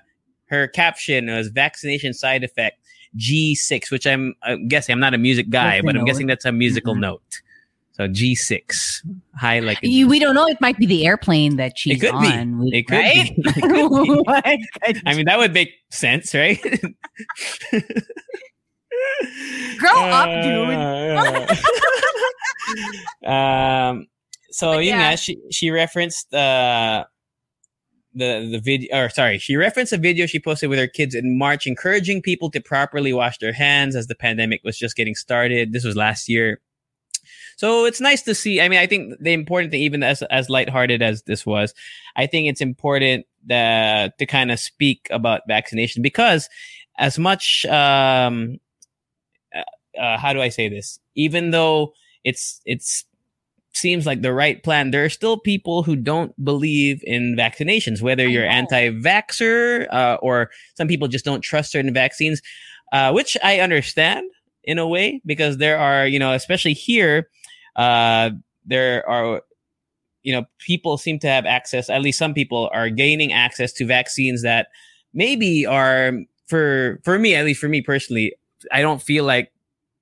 her caption was vaccination side effect G6, which I'm, I'm guessing I'm not a music guy, but I'm note? guessing that's a musical Mhm. note. So G6, high like You, we don't know. It might be the airplane that she's could be. on. We- It could right? be. It could be. I mean, that would make sense, right? Grow up, dude. um, so But yeah, yeah. she she referenced uh, the the video, or sorry, she referenced a video she posted with her kids in March, encouraging people to properly wash their hands as the pandemic was just getting started. This was last year. So it's nice to see. I mean, I think the important thing, even as as lighthearted as this was, I think it's important that to kind of speak about vaccination because as much um uh, uh, how do I say this? Even though it's it's seems like the right plan, there are still people who don't believe in vaccinations. Whether you're anti-vaxxer uh, or some people just don't trust certain vaccines, uh, which I understand in a way because there are you know especially here uh, there are you know people seem to have access at least some people are gaining access to vaccines that maybe are for for me at least for me personally i don't feel like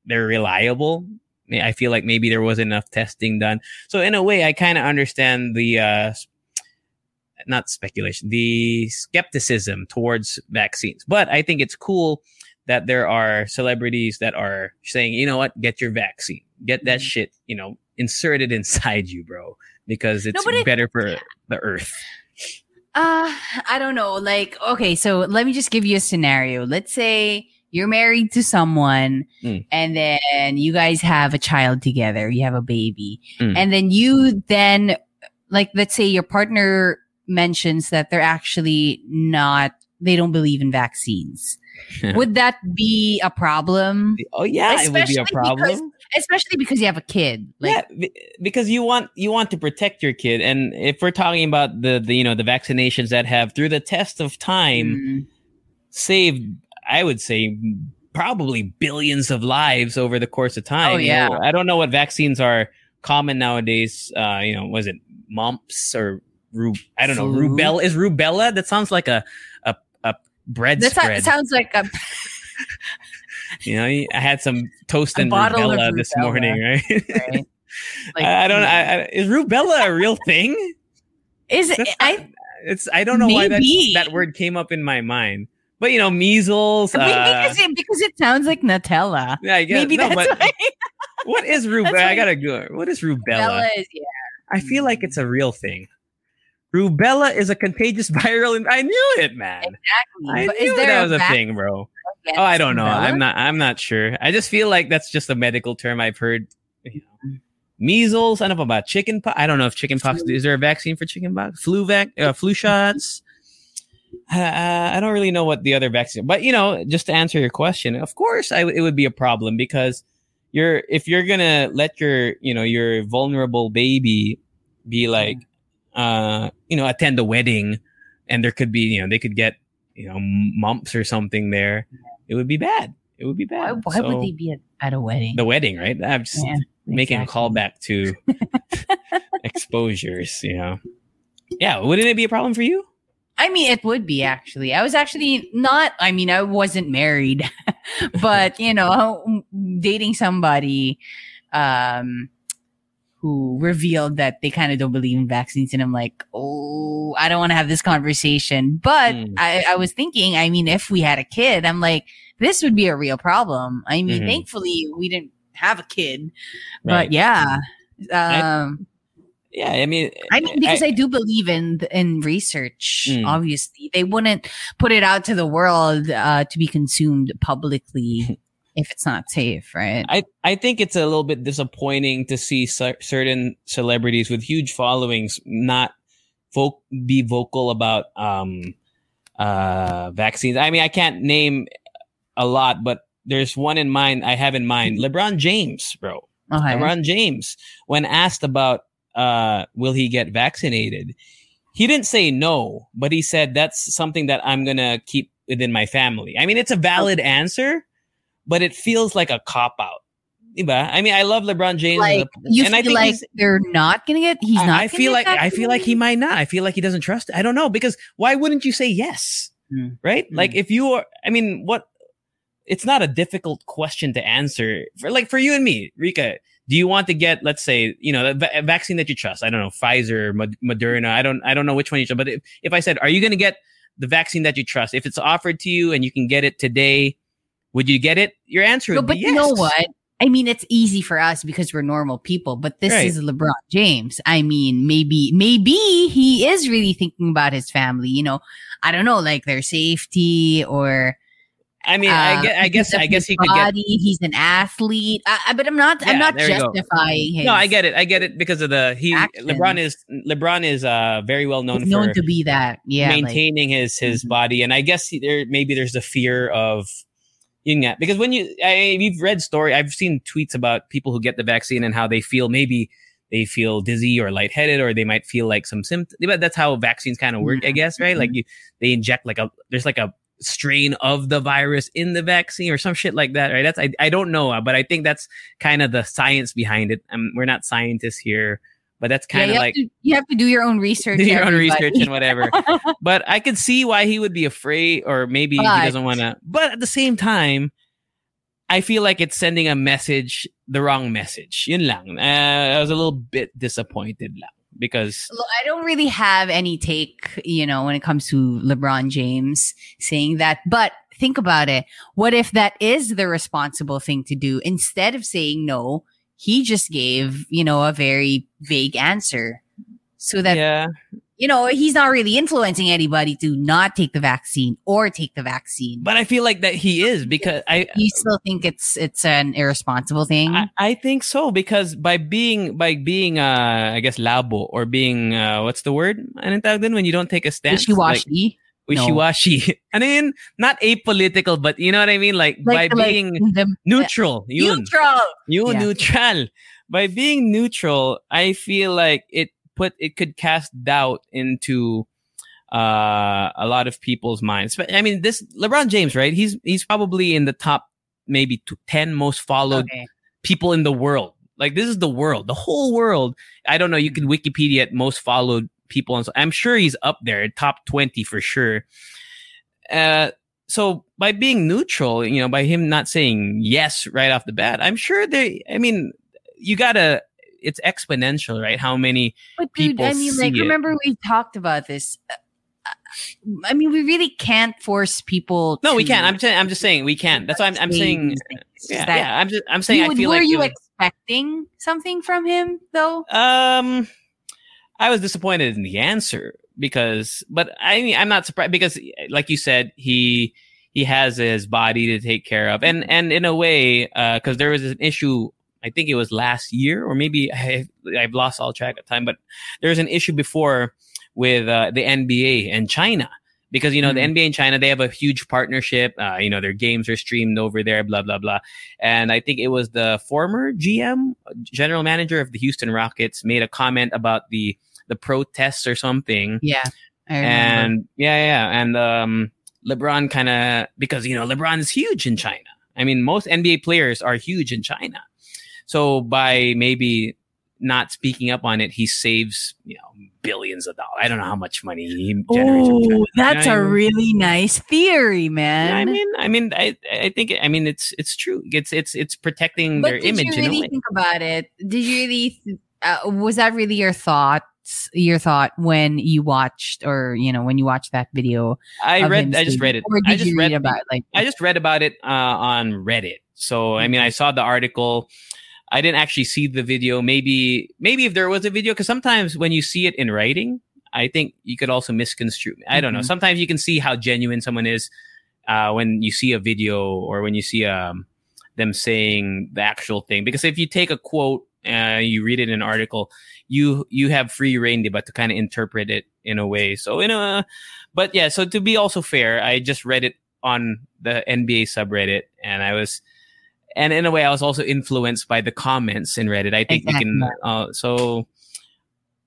they're reliable. I feel like maybe there wasn't enough testing done. So in a way i kind of understand the uh not speculation the skepticism towards vaccines. But i think it's cool that there are celebrities that are saying you know what get your vaccine get that Mhm. shit you know inserted inside you bro because it's it- better for the earth Uh, I don't know. Like, okay, so let me just give you a scenario. Let's say you're married to someone Mm. and then you guys have a child together, you have a baby. Mm. And then you then, like, let's say your partner mentions that they're actually not, they don't believe in vaccines. Would that be a problem? oh yeah it would be a problem Especially because you have a kid. Like, yeah, because you want you want to protect your kid, and if we're talking about the, the you know the vaccinations that have through the test of time mm, saved, I would say probably billions of lives over the course of time. Oh, You yeah. know, I don't know what vaccines are common nowadays. Uh, you know, was it mumps or ru- I don't know Flu? rubella? Is rubella? That sounds like a bread that spread. sounds like a, you know, I had some toast and of rubella this morning, right? right? Like, I I don't. I, I, is rubella a real thing? Is it? That's I it's. I don't know why that that word came up in my mind. But you know, measles. Maybe Uh, because, it, because it sounds like Nutella. yeah, I guess. Maybe no, that's why what is rubella? I gotta go. What is rubella? Nutella is. Yeah. I feel like it's a real thing. Rubella is a contagious viral. In- I knew it, man. Exactly. I But knew is there that was a thing, bro. Oh, I don't know. rubella? I'm not. I'm not sure. I just feel like that's just a medical term I've heard. You know. Measles. I don't know about chicken pox. I don't know if chicken pox. Is there a vaccine for chicken pox? Flu vac. Uh, flu shots. Uh, I don't really know what the other vaccine. But you know, just to answer your question, of course, I, it would be a problem because you're if you're gonna let your you know your vulnerable baby be like, uh, you know, attend a wedding, and there could be, you know, they could get, you know, mumps or something there. It would be bad. It would be bad. why would So, they be at, at a wedding? the wedding, right? I'm just Yeah, making exactly. a callback to exposures. You know, yeah. Wouldn't it be a problem for you? I mean, it would be actually. I was actually not, I mean, I wasn't married, but you know, dating somebody, um, who revealed that they kind of don't believe in vaccines. And I'm like, oh, I don't want to have this conversation. But Mm. I, I was thinking, I mean, if we had a kid, I'm like, this would be a real problem. I mean, Mhm. thankfully we didn't have a kid, Right. but yeah. I- Um, Yeah. I mean, I mean, because I, do believe in in research. Mm. Obviously, they wouldn't put it out to the world uh, to be consumed publicly if it's not safe, right? I, I think it's a little bit disappointing to see cer- certain celebrities with huge followings not vo- be vocal about um, uh, vaccines. I mean, I can't name a lot, but there's one in mind. I have in mind LeBron James, bro. Okay. LeBron James, when asked about uh, will he get vaccinated, he didn't say no, but he said that's something that I'm gonna keep within my family. I mean, it's a valid answer, but it feels like a cop out. I mean, I love LeBron James, Like and I think like they're not gonna get. He's I- not. I feel like I feel like he might not. I feel like he doesn't trust. I don't know because why wouldn't you say yes? Hmm. Right? Hmm. Like if you are, I mean, what? It's not a difficult question to answer. For like for you and me, Rika, do you want to get, let's say, you know, the va- vaccine that you trust? I don't know, Pfizer, Mod- Moderna. I don't, I don't know which one you trust. But if, if I said, are you going to get the vaccine that you trust? If it's offered to you and you can get it today, would you get it? Your answer No, but be you know what? I mean, it's easy for us because we're normal people, but this Right. is LeBron James. I mean, maybe, maybe he is really thinking about his family. You know, I don't know, like their safety or. I mean, uh, I guess, I guess, I guess he could get. He's an athlete, I, but I'm not. I'm not there you go. justifying his. No, I get it. I get it because of the he Actions. LeBron is LeBron is uh very well known He's known to be that. Yeah, like- maintaining his his Mhm. body, and I guess he, there maybe there's the fear of you know because when you I we've read story I've seen tweets about people who get the vaccine and how they feel maybe they feel dizzy or lightheaded or they might feel like some symptoms. But that's how vaccines kind of work, I guess, right? Like you they inject like a there's like a strain of the virus in the vaccine or some shit like that, right? That's I, I don't know, but I think that's kind of the science behind it. Um, we're not scientists here, but that's kind of like to, you have to do your own research. do your own research and whatever. but I could see why he would be afraid, or maybe he doesn't want to. But at the same time, I feel like it's sending a message, the wrong message. Yun lang. Uh, I was a little bit disappointed lang because Look, I don't really have any take, you know, when it comes to LeBron James saying that. But think about it. What if that is the responsible thing to do? Instead of saying no, he just gave, you know, a very vague answer. So that, yeah, you know, he's not really influencing anybody to not take the vaccine or take the vaccine. but I feel like that he is because I you still think it's it's an irresponsible thing? I, I think so because by being by being uh I guess labo or being uh what's the word? When you don't take a stance? Like, Wishy-washy. wishy-washy. I mean, not apolitical, but you know what I mean? Like, Like- by like being the- neutral. Yun. neutral. You Yeah. neutral. By being neutral, I feel like it put it could cast doubt into uh a lot of people's minds. But I mean, this LeBron James, right? He's he's probably in the top maybe t- 10 most followed Okay. people in the world. Like this is the world, the whole world. I don't know. You can Wikipedia at most followed people, and so I'm sure he's up there, top twenty for sure. Uh, so by being neutral, you know, by him not saying yes right off the bat, I'm sure they. I mean, you gotta. It's exponential, right? How many? But dude, I mean, like, it. remember we talked about this. I mean, we really can't force people. No, we can't. I'm. T- I'm just saying we can't. That's why I'm. I'm saying. change things. It's Yeah, yeah. I'm just. I'm saying. you I feel were like. you was- expecting something from him though? Um, I was disappointed in the answer because, but I mean, I'm not surprised because, like you said, he he has his body to take care of, and and in a way, uh, because there was an issue. I think it was last year, or maybe I, I've lost all track of time. But there was an issue before with uh, the NBA and China because you know Mm. the NBA in China they have a huge partnership. Uh, you know their games are streamed over there, blah blah blah. And I think it was the former GM, general manager of the Houston Rockets, made a comment about the the protests or something. Yeah. And yeah, yeah, and um, LeBron kind of because you know LeBron is huge in China. I mean, most NBA players are huge in China. So by maybe not speaking up on it, he saves you know billions of dollars. I don't know how much money he generates. Oh, that's You know a mean? really nice theory, Yeah, man. I mean, I mean, I, I think, I mean, it's, it's true. It's, it's, it's protecting but their did image you in a really think about it? Did you really? th- Uh, was that really your thoughts? Your thought when you watched, or you know, when you watched that video? I read, I just read it. I just read read about like? I just read about it uh, on Reddit. So I mean, I saw the article. I didn't actually see the video. Maybe maybe if there was a video, because sometimes when you see it in writing, I think you could also misconstrue. I don't know. Mhm. Sometimes you can see how genuine someone is uh, when you see a video or when you see um, them saying the actual thing. Because if you take a quote, uh, you read it in an article, you you have free reign, but to kind of interpret it in a way. So in a, but yeah. So to be also fair, I just read it on the NBA subreddit, and I was, and in a way, I was also influenced by the comments in Reddit. I think you can. Uh, so,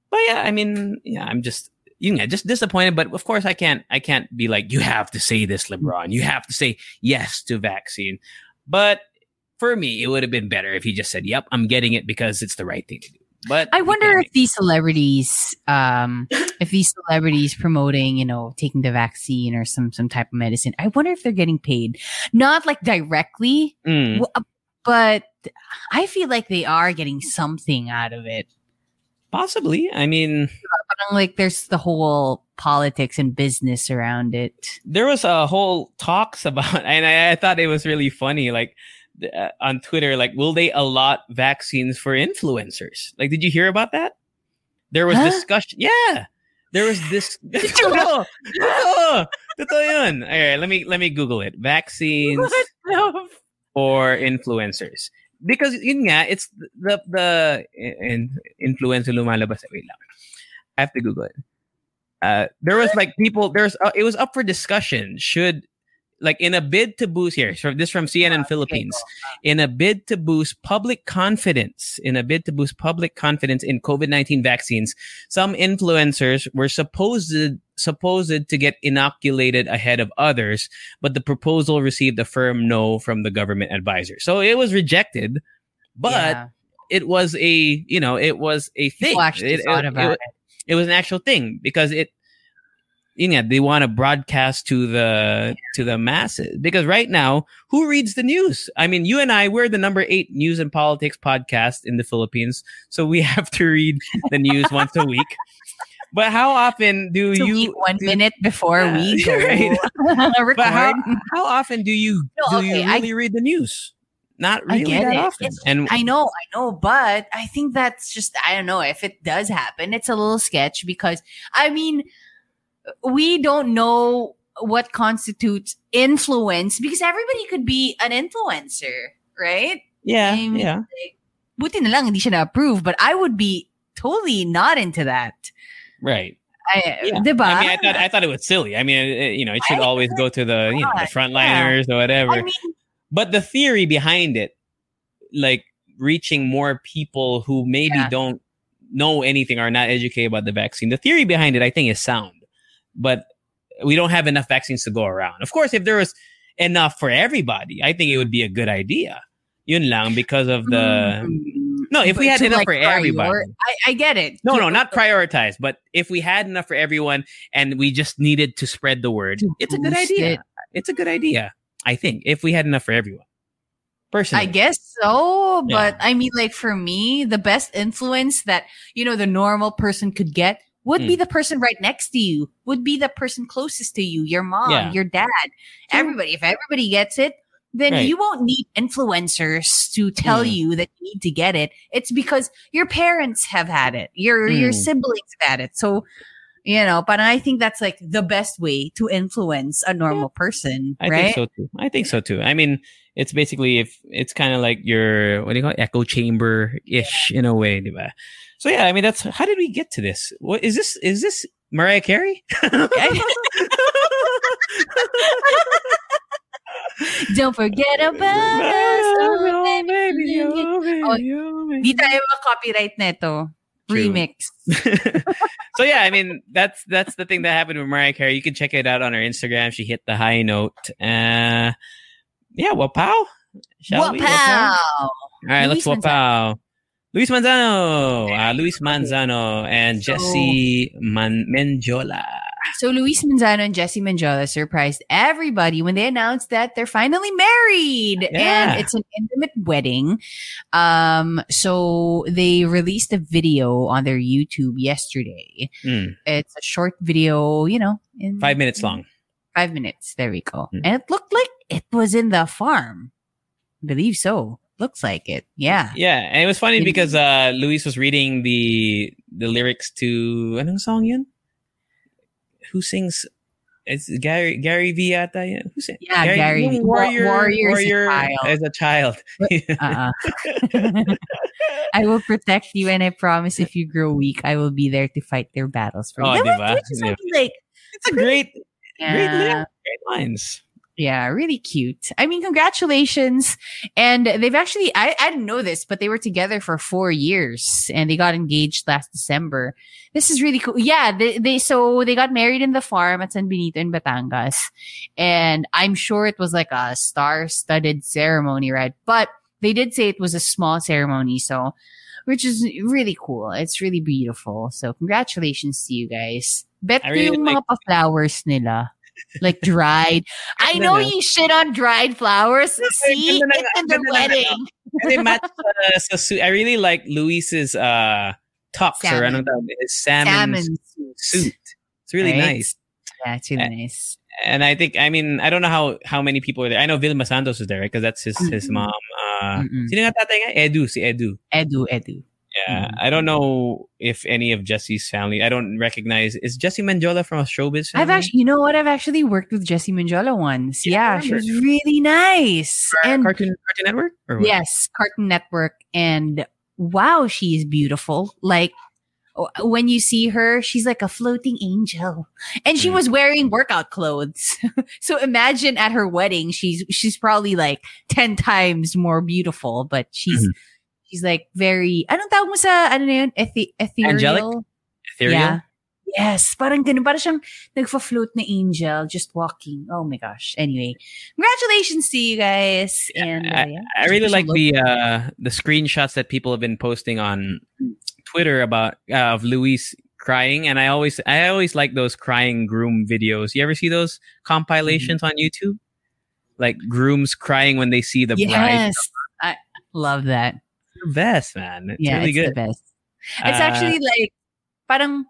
but yeah, I mean, yeah, I'm just. You know, just disappointed, but of course I can't. I can't be like you have to say this, LeBron. You have to say yes to vaccine. But for me, it would have been better if he just said, "Yep, I'm getting it because it's the right thing to do." But I wonder if these celebrities, um, if these celebrities promoting, you know, taking the vaccine or some some type of medicine, I wonder if they're getting paid, not like directly, Mm. uh, but I feel like they are getting something out of it. possibly. I mean, like there's the whole politics and business around it. there was a whole talks about, and I, I thought it was really funny. Like uh, on Twitter, like, will they allot vaccines for influencers? Like, did you hear about that? There was Huh? discussion. Yeah, there was this. Totoo! Totoo! Totoo yun. All right, let me let me Google it. Vaccines for influencers. Because yun nga, it's the the in, influencer lumalabas. Wait lang. I have to Google it. Uh, there was like people. There's uh, it was up for discussion. Should like in a bid to boost here. So this from CNN ah, Philippines. Ah. In a bid to boost public confidence, in a bid to boost public confidence in COVID nineteen vaccines, some influencers were supposed supposed to get inoculated ahead of others, but the proposal received a firm no from the government advisor. So it was rejected, but Yeah. it was a you know it was a thing. It- thought it- about it, it was an actual thing because it you know they want to broadcast to the to the masses because right now who reads the news i mean you and i we're the number eight news and politics podcast in the philippines so we have to read the news once a week but how often do To you one do- minute before Yeah, we go right. record. but how, how often do you No, do you okay, I- really read the news not I really that it. often It's- and I know, I know, but I think that's just I don't know if it does happen. It's a little sketch because I mean, we don't know what constitutes influence because everybody could be an influencer, right? yeah I mean, yeah Buti na lang hindi siya na-approve, but I would be totally not into that. right I, Yeah. diba? I mean, I thought I thought it was silly. I mean, it, you know, it should Right? always go to the you know the Yeah. frontliners or whatever. I mean, but the theory behind it, like reaching more people who maybe Yeah. don't know anything or are not educated about the vaccine, the theory behind it, I think, is sound. But we don't have enough vaccines to go around. Of course, if there was enough for everybody, I think it would be a good idea. Yun lang because of the mm, no. If we had enough like, for everybody, I, I get it. no, no, not prioritize, but if we had enough for everyone and we just needed to spread the word, it's a good idea. it. It's a good idea. I think if we had enough for everyone. Personally. I guess so, but Yeah. I mean, like for me, the best influence that you know the normal person could get would be Mm. the person right next to you, would be the person closest to you, your mom, Yeah. your dad, everybody. If everybody gets it, then Right. you won't need influencers to tell Mm. you that you need to get it. It's because your parents have had it, your your Mm. siblings have had it. So. You know, but I think that's like the best way to influence a normal person, I right? think so too. I think so too. I mean, it's basically if it's kind of like your what do you call it? echo chamber ish in a way, diba? So yeah, I mean that's how did we get to this? What is this? Is this Mariah Carey? Don't forget about us. Oh, baby, oh, baby, Oh, baby. Di tayo copyright neto. Remix. so yeah, I mean that's that's the thing that happened with Mariah Carey. You can check it out on her Instagram. She hit the high note. Uh, yeah, wapow. Shall we? Wapow! All right, let's wapow. Luis Manzano, uh, Luis Manzano, and So- Jessy Man- Mendiola. So Luis Manzano and Jessy Mendiola surprised everybody when they announced that they're finally married. Yeah. And it's an intimate wedding. Um, so they released a video on their YouTube yesterday. Mm, It's a short video, you know, in five minutes long. Five minutes. There we go. Mm. And it looked like it was in the farm. believe so. Looks like it. Yeah. Yeah, and it was funny because uh, Luis was reading the the lyrics to anong song yun? Who sings? It's Gary Gary V yata yun. Who sings? Yeah, Gary yung V. Warrior, Warrior as a child. as a child. Uh-uh. I will protect you and I promise if you grow weak, I will be there to fight their battles for you. Oh, Diba? Which is like, it's a great, great, yeah, lyric, great lines. Yeah, really cute. I mean, congratulations. And they've actually, I, I didn't know this, but they were together for four years and they got engaged last December. This is really cool. Yeah, they, they so they got married in the farm at San Benito in Batangas. And I'm sure it was like a star-studded ceremony, right? But they did say it was a small ceremony, so which is really cool. It's really beautiful. So congratulations to you guys. Bet really yung like- mga pa-flowers nila. Like dried. I know na. you shit on dried flowers. See, na- it's in the wedding. And they match uh, suit. I really like Luis's uh, tux or Salmon. anong tawag, his salmon, Salmon suit. It's really Right? nice. Yeah, it's really Uh, nice. and I think I mean I don't know how how many people are there. I know Vilma Santos is there because that's his his Mm-mm. mom. Uh, sino nga tatay nga? Edu, si Edu. Edu, Edu. Yeah, Mm. I don't know if any of Jessy's family. I don't recognize. Is Jessy Mendiola from a showbiz family? I've actually, you know what? I've actually worked with Jessy Mendiola once. Yeah, Yeah, she was really nice. Car- and Cartoon Cartoon Network. Or yes, Cartoon Network. And wow, she is beautiful. Like when you see her, she's like a floating angel. And she Mm. was wearing workout clothes. so imagine at her wedding, she's she's probably like 10 times more beautiful, but she's Mhm. She's like very anong tawag mo sa ano na yun? Ethi- ethereal? Angelic? Ethereal. Yeah. Yes, parang ganun. Parang siyang nagfa-float na angel just walking. Oh my gosh. Anyway, congratulations to you guys. And uh, yeah, I really like the uh the screenshots that people have been posting on Twitter about uh, of Luis crying, and I always I always like those crying groom videos. You ever see those compilations on YouTube? Like grooms crying when they see the bride. Yes. I love that. The best, man. It's yeah, really it's good. the best. It's Uh, actually like parang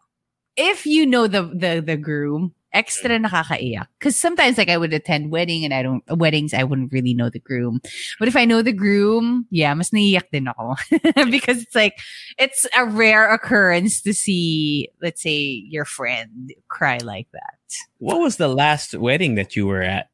if you know the the the groom, extra Mm. nakakaiyak. Because sometimes like I would attend wedding and I don't weddings I wouldn't really know the groom. But if I know the groom, yeah, mas naiiyak din ako. because it's like it's a rare occurrence to see, let's say, your friend cry like that. What was the last wedding that you were at?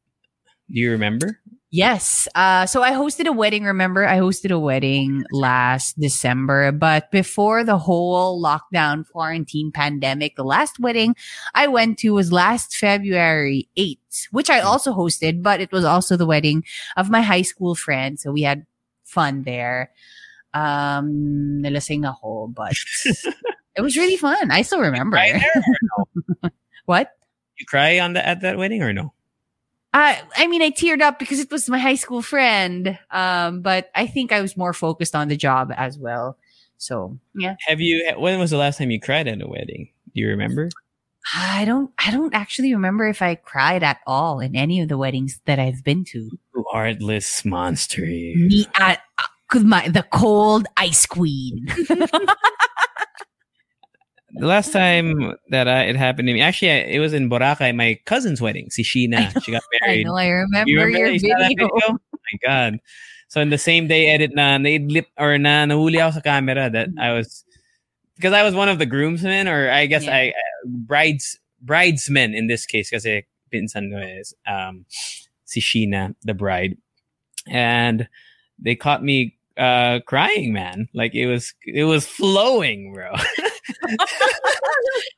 Do you remember? Yes. Uh, so I hosted a wedding. Remember, I hosted a wedding last December, but before the whole lockdown, quarantine, pandemic, the last wedding I went to was last February 8th, which I also hosted, but it was also the wedding of my high school friend. So we had fun there. Um, nalasing ako, but it was really fun. I still remember. No? what? You cry on the at that wedding or no? I I mean, I teared up because it was my high school friend. Um, but I think I was more focused on the job as well. So yeah, Have you? When was the last time you cried at a wedding? Do you remember? I don't I don't actually remember if I cried at all in any of the weddings that I've been to. You heartless monster. Me at cause my the cold ice queen. The last time that I, it happened to me, actually, I, it was in Boracay, my cousin's wedding. Si Sheena, she got I married. know I remember, You remember your? You video. video? Oh my god! So in the same day edit na naidlip or na nahuli ako sa camera that I was because I was one of the groomsmen or I guess Yeah. I uh, brides bridesmen in this case kasi pinsan ko is um si Sheena the bride and they caught me uh crying man like it was it was flowing bro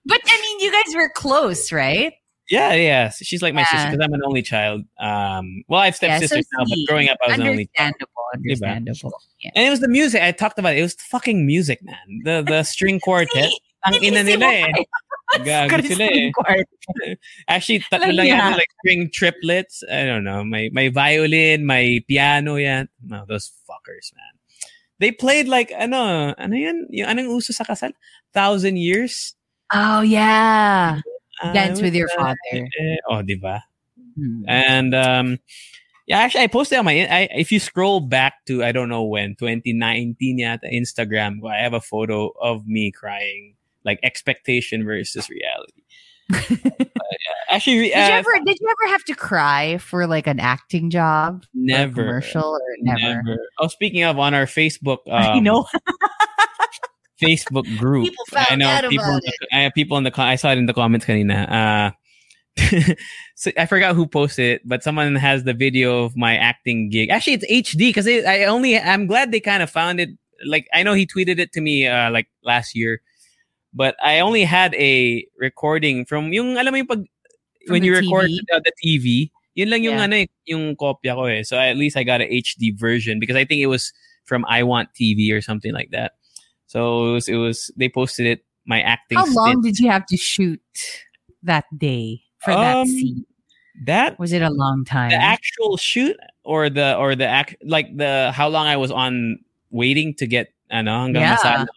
But I mean, you guys were close, right? Yeah, yeah. She's like my sister because I'm an only child. Um, well, I have Yeah, so now, but growing up, I was an only. child. Understandable, understandable. Yeah. And it was the music. I talked about it. It was fucking music, man. The the string quartet. Ang ina nila eh. Gago sila eh. Actually, tatlo lang Yeah. yan, like string triplets. I don't know. My my violin, my piano yan. No, those fuckers, man. They played like ano, ano yan? Yung anong uso sa kasal? Thousand years. Oh yeah. Ah, Dance with your uh, father. eh, oh, di ba? Hmm. And um, yeah, actually, I posted on my. I, if you scroll back to I don't know when 2019 yata Instagram, I have a photo of me crying, like expectation versus reality. But, actually, Did you uh, ever did you ever have to cry for like an acting job? never, commercial or never? never. Oh, speaking of, on our Facebook, um, I know. Facebook group. I know people. the, I have people in the. I saw it in the comments, kanina. Uh, so I forgot who posted it, but someone has the video of my acting gig. Actually, it's HD because I only. I'm glad they kind of found it. Like I know he tweeted it to me uh, like last year, but I only had a recording from yung alam mo yung pag when you record uh, the TV. Yun lang yung Yeah. ano eh, yung kopya ko eh. So at least I got an HD version because I think it was from I Want TV or something like that. So it was, it was they posted it my acting How long stint. did you have to shoot that day for that Um, scene? that Was it a long time? the actual shoot or the or the act like the how long I was on waiting to get ano hanggang Yeah. masala.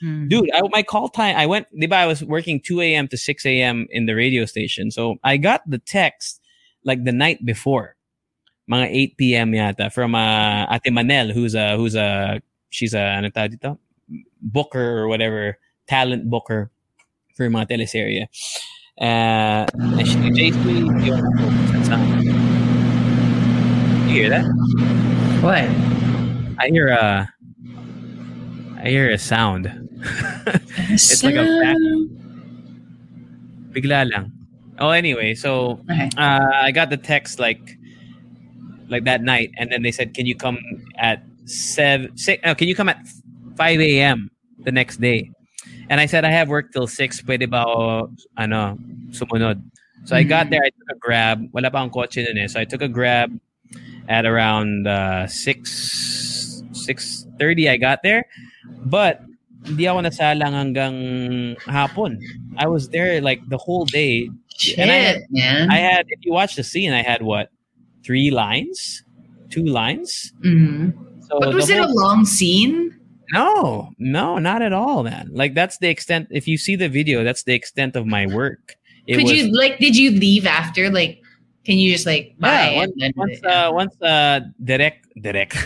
Hmm. Dude, I, my call time I went I was working 2 a.m. to 6 a.m. in the radio station. So I got the text like the night before. Mga 8 p.m. yata from uh, Ate Manel who's a who's a she's a ano dito? booker or whatever talent booker for mga teleserye. Uh, and she chased me. Yun, that's not- You hear that? What? I hear a. I hear a sound. It's like a back. Bigla lang. Oh, anyway, so Okay. uh, I got the text like, like that night, and then they said, "Can you come at seven? Six, uh, can you come at five a.m. the next day?" And I said, "I have work till six. Pwede ba ako, ano, sumunod?" So I got there. I took a grab. Wala pa akong kotse nun eh. So I took a grab at around uh, six six thirty. I got there, but hindi ako nasalang hanggang hapon. I was there like the whole day. Shit, And I had- man. I had, if you watch the scene, I had what, three lines, two lines. Mhm. So But was it a long scene? no, no, not at all, man. Like that's the extent. If you see the video, that's the extent of my work. It Could was, you like? Did you leave after? Like, can you just like buy? Yeah, then- once uh, once uh direct direct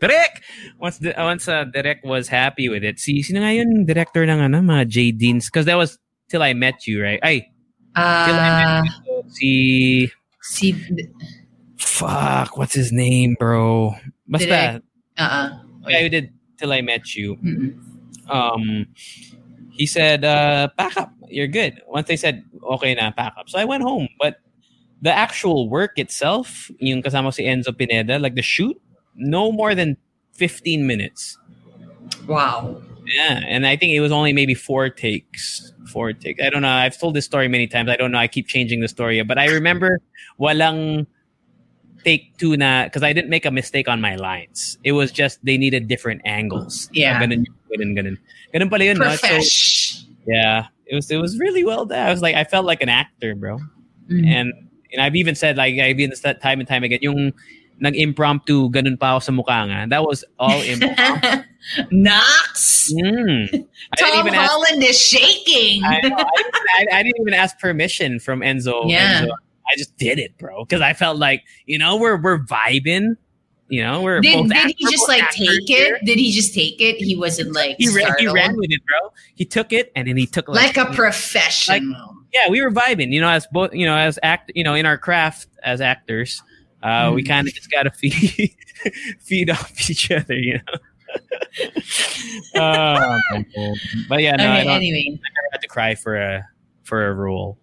direct once the, once uh, direct was happy with it. Si sino nga yun director ng ano mga J Deans? Because that was till I met you right? Ay till I met uh, you si see, fuck what's his name bro? Basta Direct. uh, guy who did till I met you. Mm um he said uh pack up. You're good. Once they said okay na pack up. So I went home but the actual work itself yung kasama si Enzo Pineda like the shoot no more than 15 minutes wow. yeah and I think it was only maybe four takes four takes I don't know I've told this story many times I don't know I keep changing the story but I remember walang take two na because I didn't make a mistake on my lines it was just they needed different angles Yeah. ganun, ganun, ganun. Ganun pala yun, no? So, yeah, it was it was really well done. I was like, I felt like an actor, bro. Mhm. And and I've even said like I've even said time and time again, yung nag-impromptu ganun pa ako sa mukha nga. That was all impromptu. Knox. Mm. Tom even ask. Holland is shaking. I, know, I, didn't- I, didn't even ask permission from Enzo. Yeah. Enzo. I just did it, bro, because I felt like you know we're we're vibing. You know, we're did both did he just like take here. it? Did he just take it? He wasn't like He ran, he ran with it, bro. He took it and then he took like a you know, professional. Yeah, we were vibing, you know, as both, you know, as act, you know, in our craft as actors, uh, we Mm. kind of just gotta feed, feed off each other, you know. oh, but yeah, no, I, don't, anyway. I had to cry for a for a role.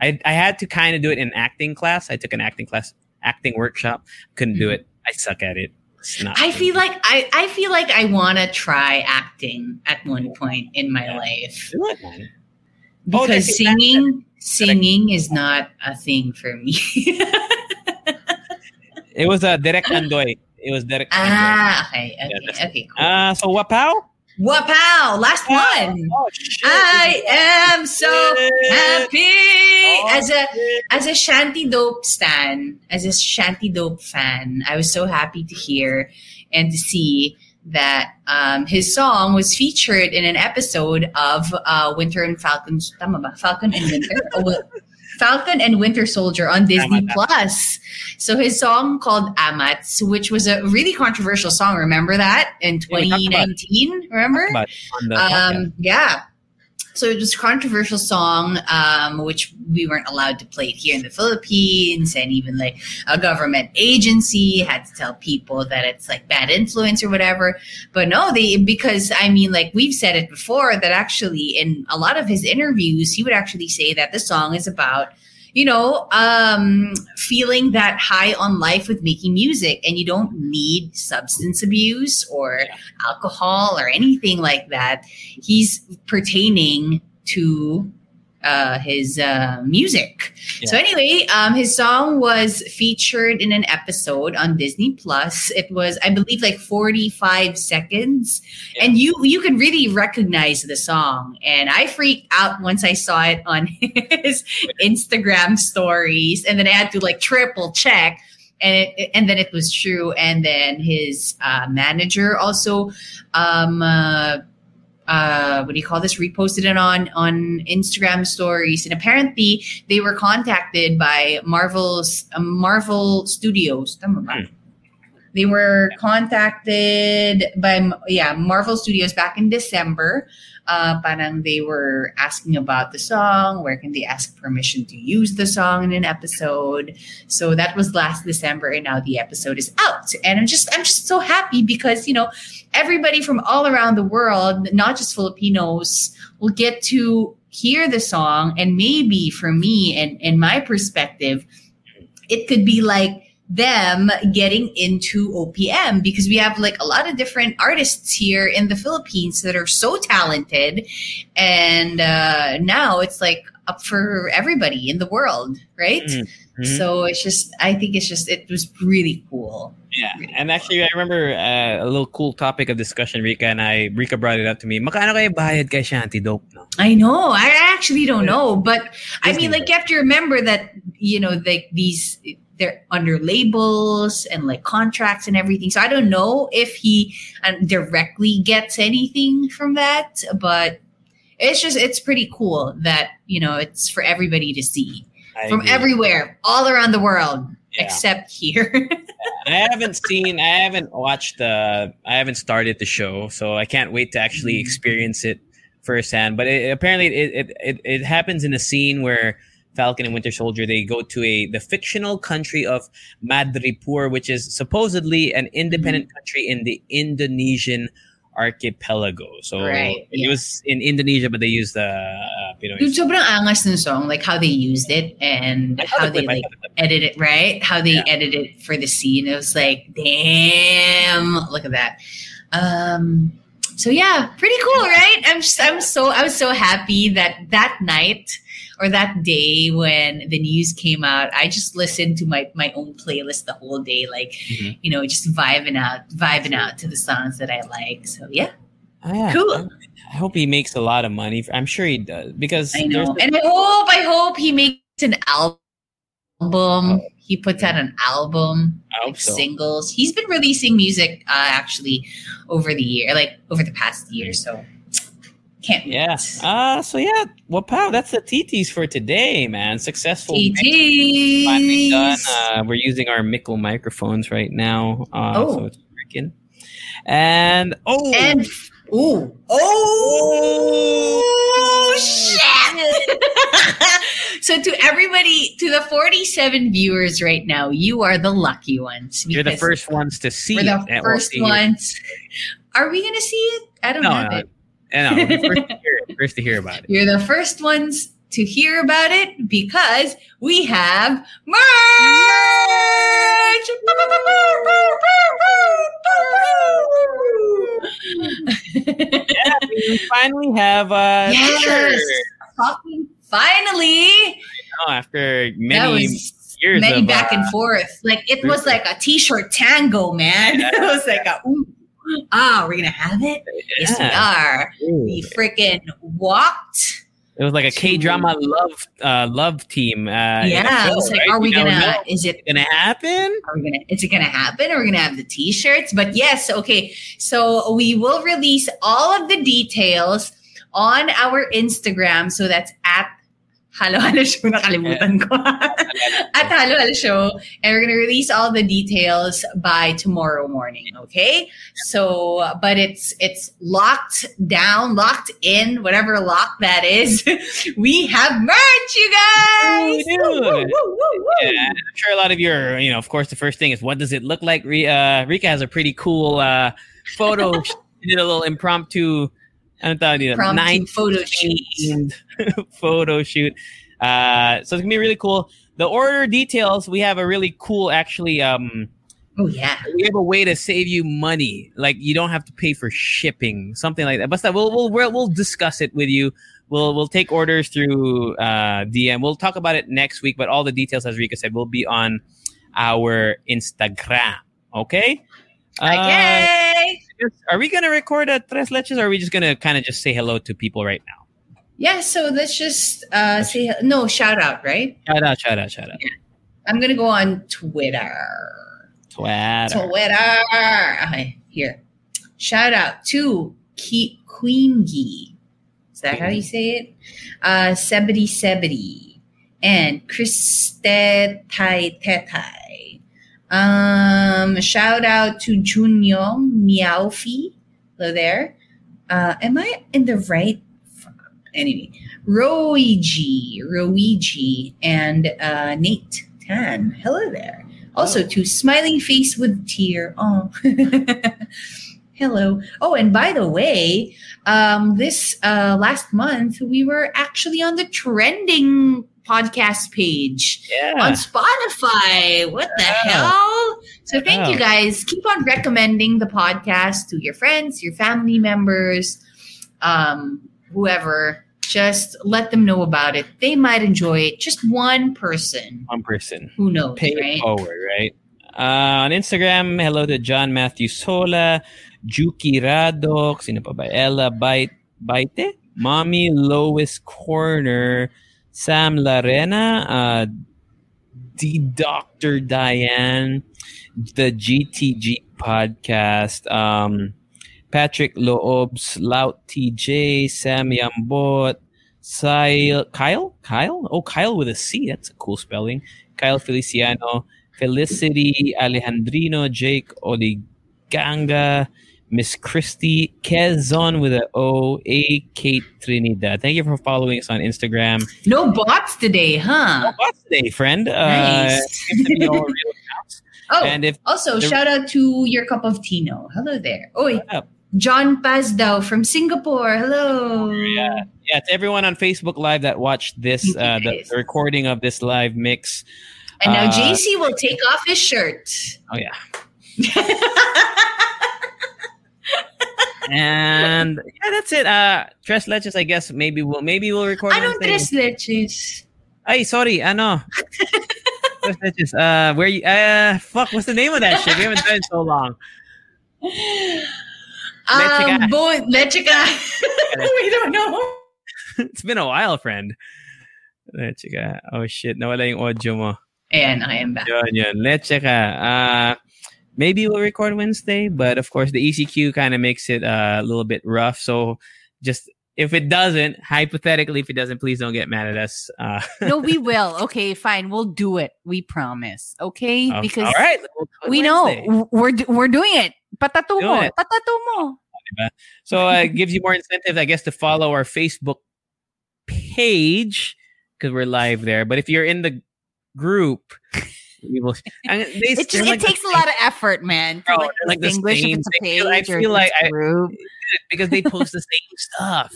I I had to kind of do it in acting class. I took an acting class, acting workshop. Couldn't do Mhm. it. I suck at it. It's not. I feel like I, I feel like I want to try acting at one point in my life do it, man. Oh, because that's- singing Singing is not a thing for me. It was a uh, Derek Andoy. It was Derek. ah, okay, okay, Yeah, okay, cool. Uh, so Wapow? Wapow, last one. Oh. I am so happy Oh, as a shit. as a Shanti Dope stan, as a Shanti Dope fan. I was so happy to hear and to see that um, his song was featured in an episode of uh, Winter and Falcon. Tama ba? Falcon and Winter. Oh, Falcon and Winter Soldier on Disney Tama, Plus. So his song called Amatz, which was a really controversial song. Remember that in Yeah, we talked about it. 2019? Remember? But on the podcast. um, yeah. So it was a controversial song, um, which we weren't allowed to play here in the Philippines, and even like a government agency had to tell people that it's like bad influence or whatever. But no, they because I mean, like we've said it before, that actually in a lot of his interviews, he would actually say that the song is about you know, um, feeling that high on life with making music, and you don't need substance abuse or alcohol or anything like that. He's pertaining to uh, his uh, music. So anyway, um, his song was featured in an episode on Disney Plus. It was, I believe, like forty-five seconds, Yeah. and you you can really recognize the song. And I freaked out once I saw it on his Instagram stories, and then I had to like triple check. And it, and then it was true. And then his uh, manager also um, uh, what do you call this? Reposted it on on Instagram stories, and apparently they were contacted by Marvel's uh, Marvel Studios. Hmm. They were contacted by yeah Marvel Studios back in December. Uh, parang they were asking about the song. Where can they ask permission to use the song in an episode? So that was last December, and now the episode is out. And I'm just I'm just so happy because you know everybody from all around the world, not just Filipinos, will get to hear the song. And maybe for me and, and my perspective, it could be like them getting into OPM because we have like a lot of different artists here in the Philippines that are so talented. And uh, now it's like up for everybody in the world, right? Mhm. Mhm. So it's just, I think it's just, it was really cool. Yeah, and actually, I remember uh, a little cool topic of discussion. Rika and I, Rika brought it up to me. Makano kayo bayad kay Shanti Dope? No? I know. I actually don't know, but I mean, like you have to remember that you know, like these they're under labels and like contracts and everything. So I don't know if he um, directly gets anything from that, but it's just it's pretty cool that you know it's for everybody to see I from agree. everywhere, all around the world, Yeah. except here. I haven't seen, I haven't watched the, I haven't started the show, so I can't wait to actually Mhm. experience it firsthand. But it, apparently, it, it it it happens in a scene where Falcon and Winter Soldier they go to a the fictional country of Madripoor, which is supposedly an independent Mm-hmm. country in the Indonesian archipelago. So Right, it yeah. was in Indonesia, but they used the uh, Pinoy. Dude, sobrang angas ng song, like how they used it and how they clip, like saw the clip. edit it right how they Yeah. edit it for the scene it was like damn look at that um so yeah pretty cool right i'm just, i'm so i was so happy that that night or that day when the news came out i just listened to my my own playlist the whole day like Mhm. you know just vibing out vibing out to the songs that i like so yeah Ah, yeah. Cool. I hope he makes a lot of money. I'm sure he does because I know. And I hope, I hope he makes an album. He puts out an album, I like so. singles. He's been releasing music uh, actually over the year, like over the past year. So can't wait. Yeah. Uh so yeah, well pow, that's the TTs for today, man. Successful TTs. finally done. Uh, we're using our Mickle microphones right now. Uh Oh. so it's working. And oh And ooh, oh, shit! so to everybody, to the forty-seven viewers right now, you are the lucky ones. you're the first ones to see We're the it. first see it. ones. Are we gonna see it? I don't No, have no, it. I know, the first to it, first to hear about it. You're the first ones to hear about it because we have merch. Yeah, we finally have uh Yes. Fucking Finally, Oh, after many years many of, back uh, and forth. Like it was like a t-shirt tango, man. it was like a ooh, ah, we're gonna have it. Yes, we are. We freaking walked. It was like a K drama love uh, love team. Uh, yeah, show, it was like, right? are we You gonna? know. Is it? gonna happen? Are we gonna? Is it gonna happen? Are we gonna have the t-shirts? But yes, okay. So we will release all of the details on our Instagram. So that's at Halo Halo Show. Nakalimutan ko. at Halo Halo Show. And we're going to release all the details by tomorrow morning. Okay. So, but it's, it's locked down, locked in, whatever lock that is. we have merch, you guys. Woo, woo, woo. Yeah, I'm sure a lot of you are, you know, of course, the first thing is what does it look like? Uh, Rika has a pretty cool uh, photo. she did a little impromptu, ano tawag dito? Nine photo shoot. photo shoot. Uh, so it's gonna be really cool. The order details, we have a really cool, actually. Um, Oh, yeah. we have a way to save you money. Like you don't have to pay for shipping, something like that. But we'll we'll we'll, we'll discuss it with you. We'll we'll take orders through uh, DM. We'll talk about it next week. But all the details, as Rika said, will be on our Instagram. Okay. Uh, Okay. are we gonna record at tres leches, or are we just gonna kind of just say hello to people right now? Yeah, so let's just uh, say no shout out, right? Shout out! Shout out! Shout out! I'm gonna go on Twitter. Twitter. Twitter. Okay, here. Shout out to Ke- Queen Gee. Is that how you say it? Uh, Sebedy. And Kriste Tai Tetai. Um, shout out to Junyong Miaofi. Hello there. Uh, am I in the right? Anyway, Roigi, Roigi, and uh, Nate Tan. Hello there. Also to Smiling Face with Tear. Oh, hello. Oh, and by the way, um, this uh, last month we were actually on the trending podcast page Yeah. on Spotify. What the Yeah. hell? So thank you guys. Keep on recommending the podcast to your friends, your family members, um, whoever. Just let them know about it. They might enjoy it. Just one person. One person. Who knows, pay right? it forward, right? Uh, on Instagram, hello to John Matthew Sola, Juki Radok, sino pa ba? Ella Bite, Baite, Mommy Lois Corner, Sam Larena, uh, the Dr. Diane, the GTG podcast, um, Patrick Loobs, Lout TJ, Sam Yambot, Kyle, Kyle, Kyle, oh Kyle with a C, that's a cool spelling. Kyle Feliciano, Felicity Alejandrino, Jake Oliganga, Miss Christy Kezon with a O, A Kate Trinidad. Thank you for following us on Instagram. No bots today, huh? No bots today, friend? Uh, Nice. seems to be all real. Oh, And if also the- shout out to your cup of Tino. Hello there. Oh, John Pazdao from Singapore. Hello. Yeah, yeah. To everyone on Facebook Live that watched this, uh, the, the recording of this live mix. And now Uh, JC will take off his shirt. Oh yeah, and yeah, that's it. Uh, Tres Leches, I guess maybe we'll maybe we'll record. I don't Wednesday. tres leches. Ay, sorry, ano? Tres Leches. Uh, where you? Uh, fuck. What's the name of that shit? We haven't done it so long. Lechica. Um, bo- lechica. we don't know. it's been a while, friend. Leche Oh shit, nawala yung audio mo. And I am back. Yun, yun. Leche. Uh, maybe we'll record Wednesday, but of course the ECQ kind of makes it uh, a little bit rough. So just if it doesn't, hypothetically, if it doesn't, please don't get mad at us. Uh, No, we will. Okay, fine. We'll do it. We promise. Okay? Because all right, we'll we Wednesday. know we're we're doing it. Patatu mo. Patatu mo. So uh, it gives you more incentive, I guess, to follow our Facebook page because we're live there. But if you're in the group, we will. And they, It, just, it like the takes a lot of effort, man. To Bro, like, like the distinguish if it's a page I or feel like I, I- because they post the same stuff.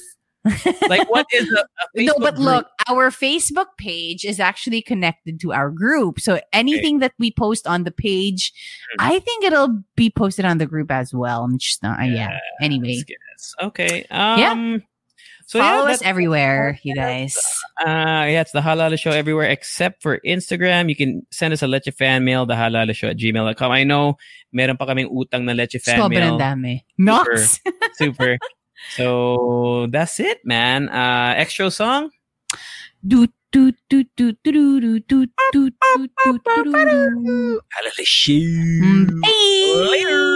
Like, what is a, a no, but group? look, our Facebook page is actually connected to our group. So anything that we post on the page, Hmm. I think it'll be posted on the group as well. I'm just not, yeah. Anyway, Yes, yes. Okay. Um, So Follow yeah, us everywhere, you guys. Uh, yeah, it's the Halo Halo Show everywhere except for Instagram. You can send us a Leche fan mail, the Halo Halo Show at gmail.com. I know meron pa kaming utang na Leche fan Sobrang mail. dami. Nox. Super. So that's it, man. Uh, extra song? do do do do do do do do do do do do. Halo Halo Show. Mm, Bye. Later.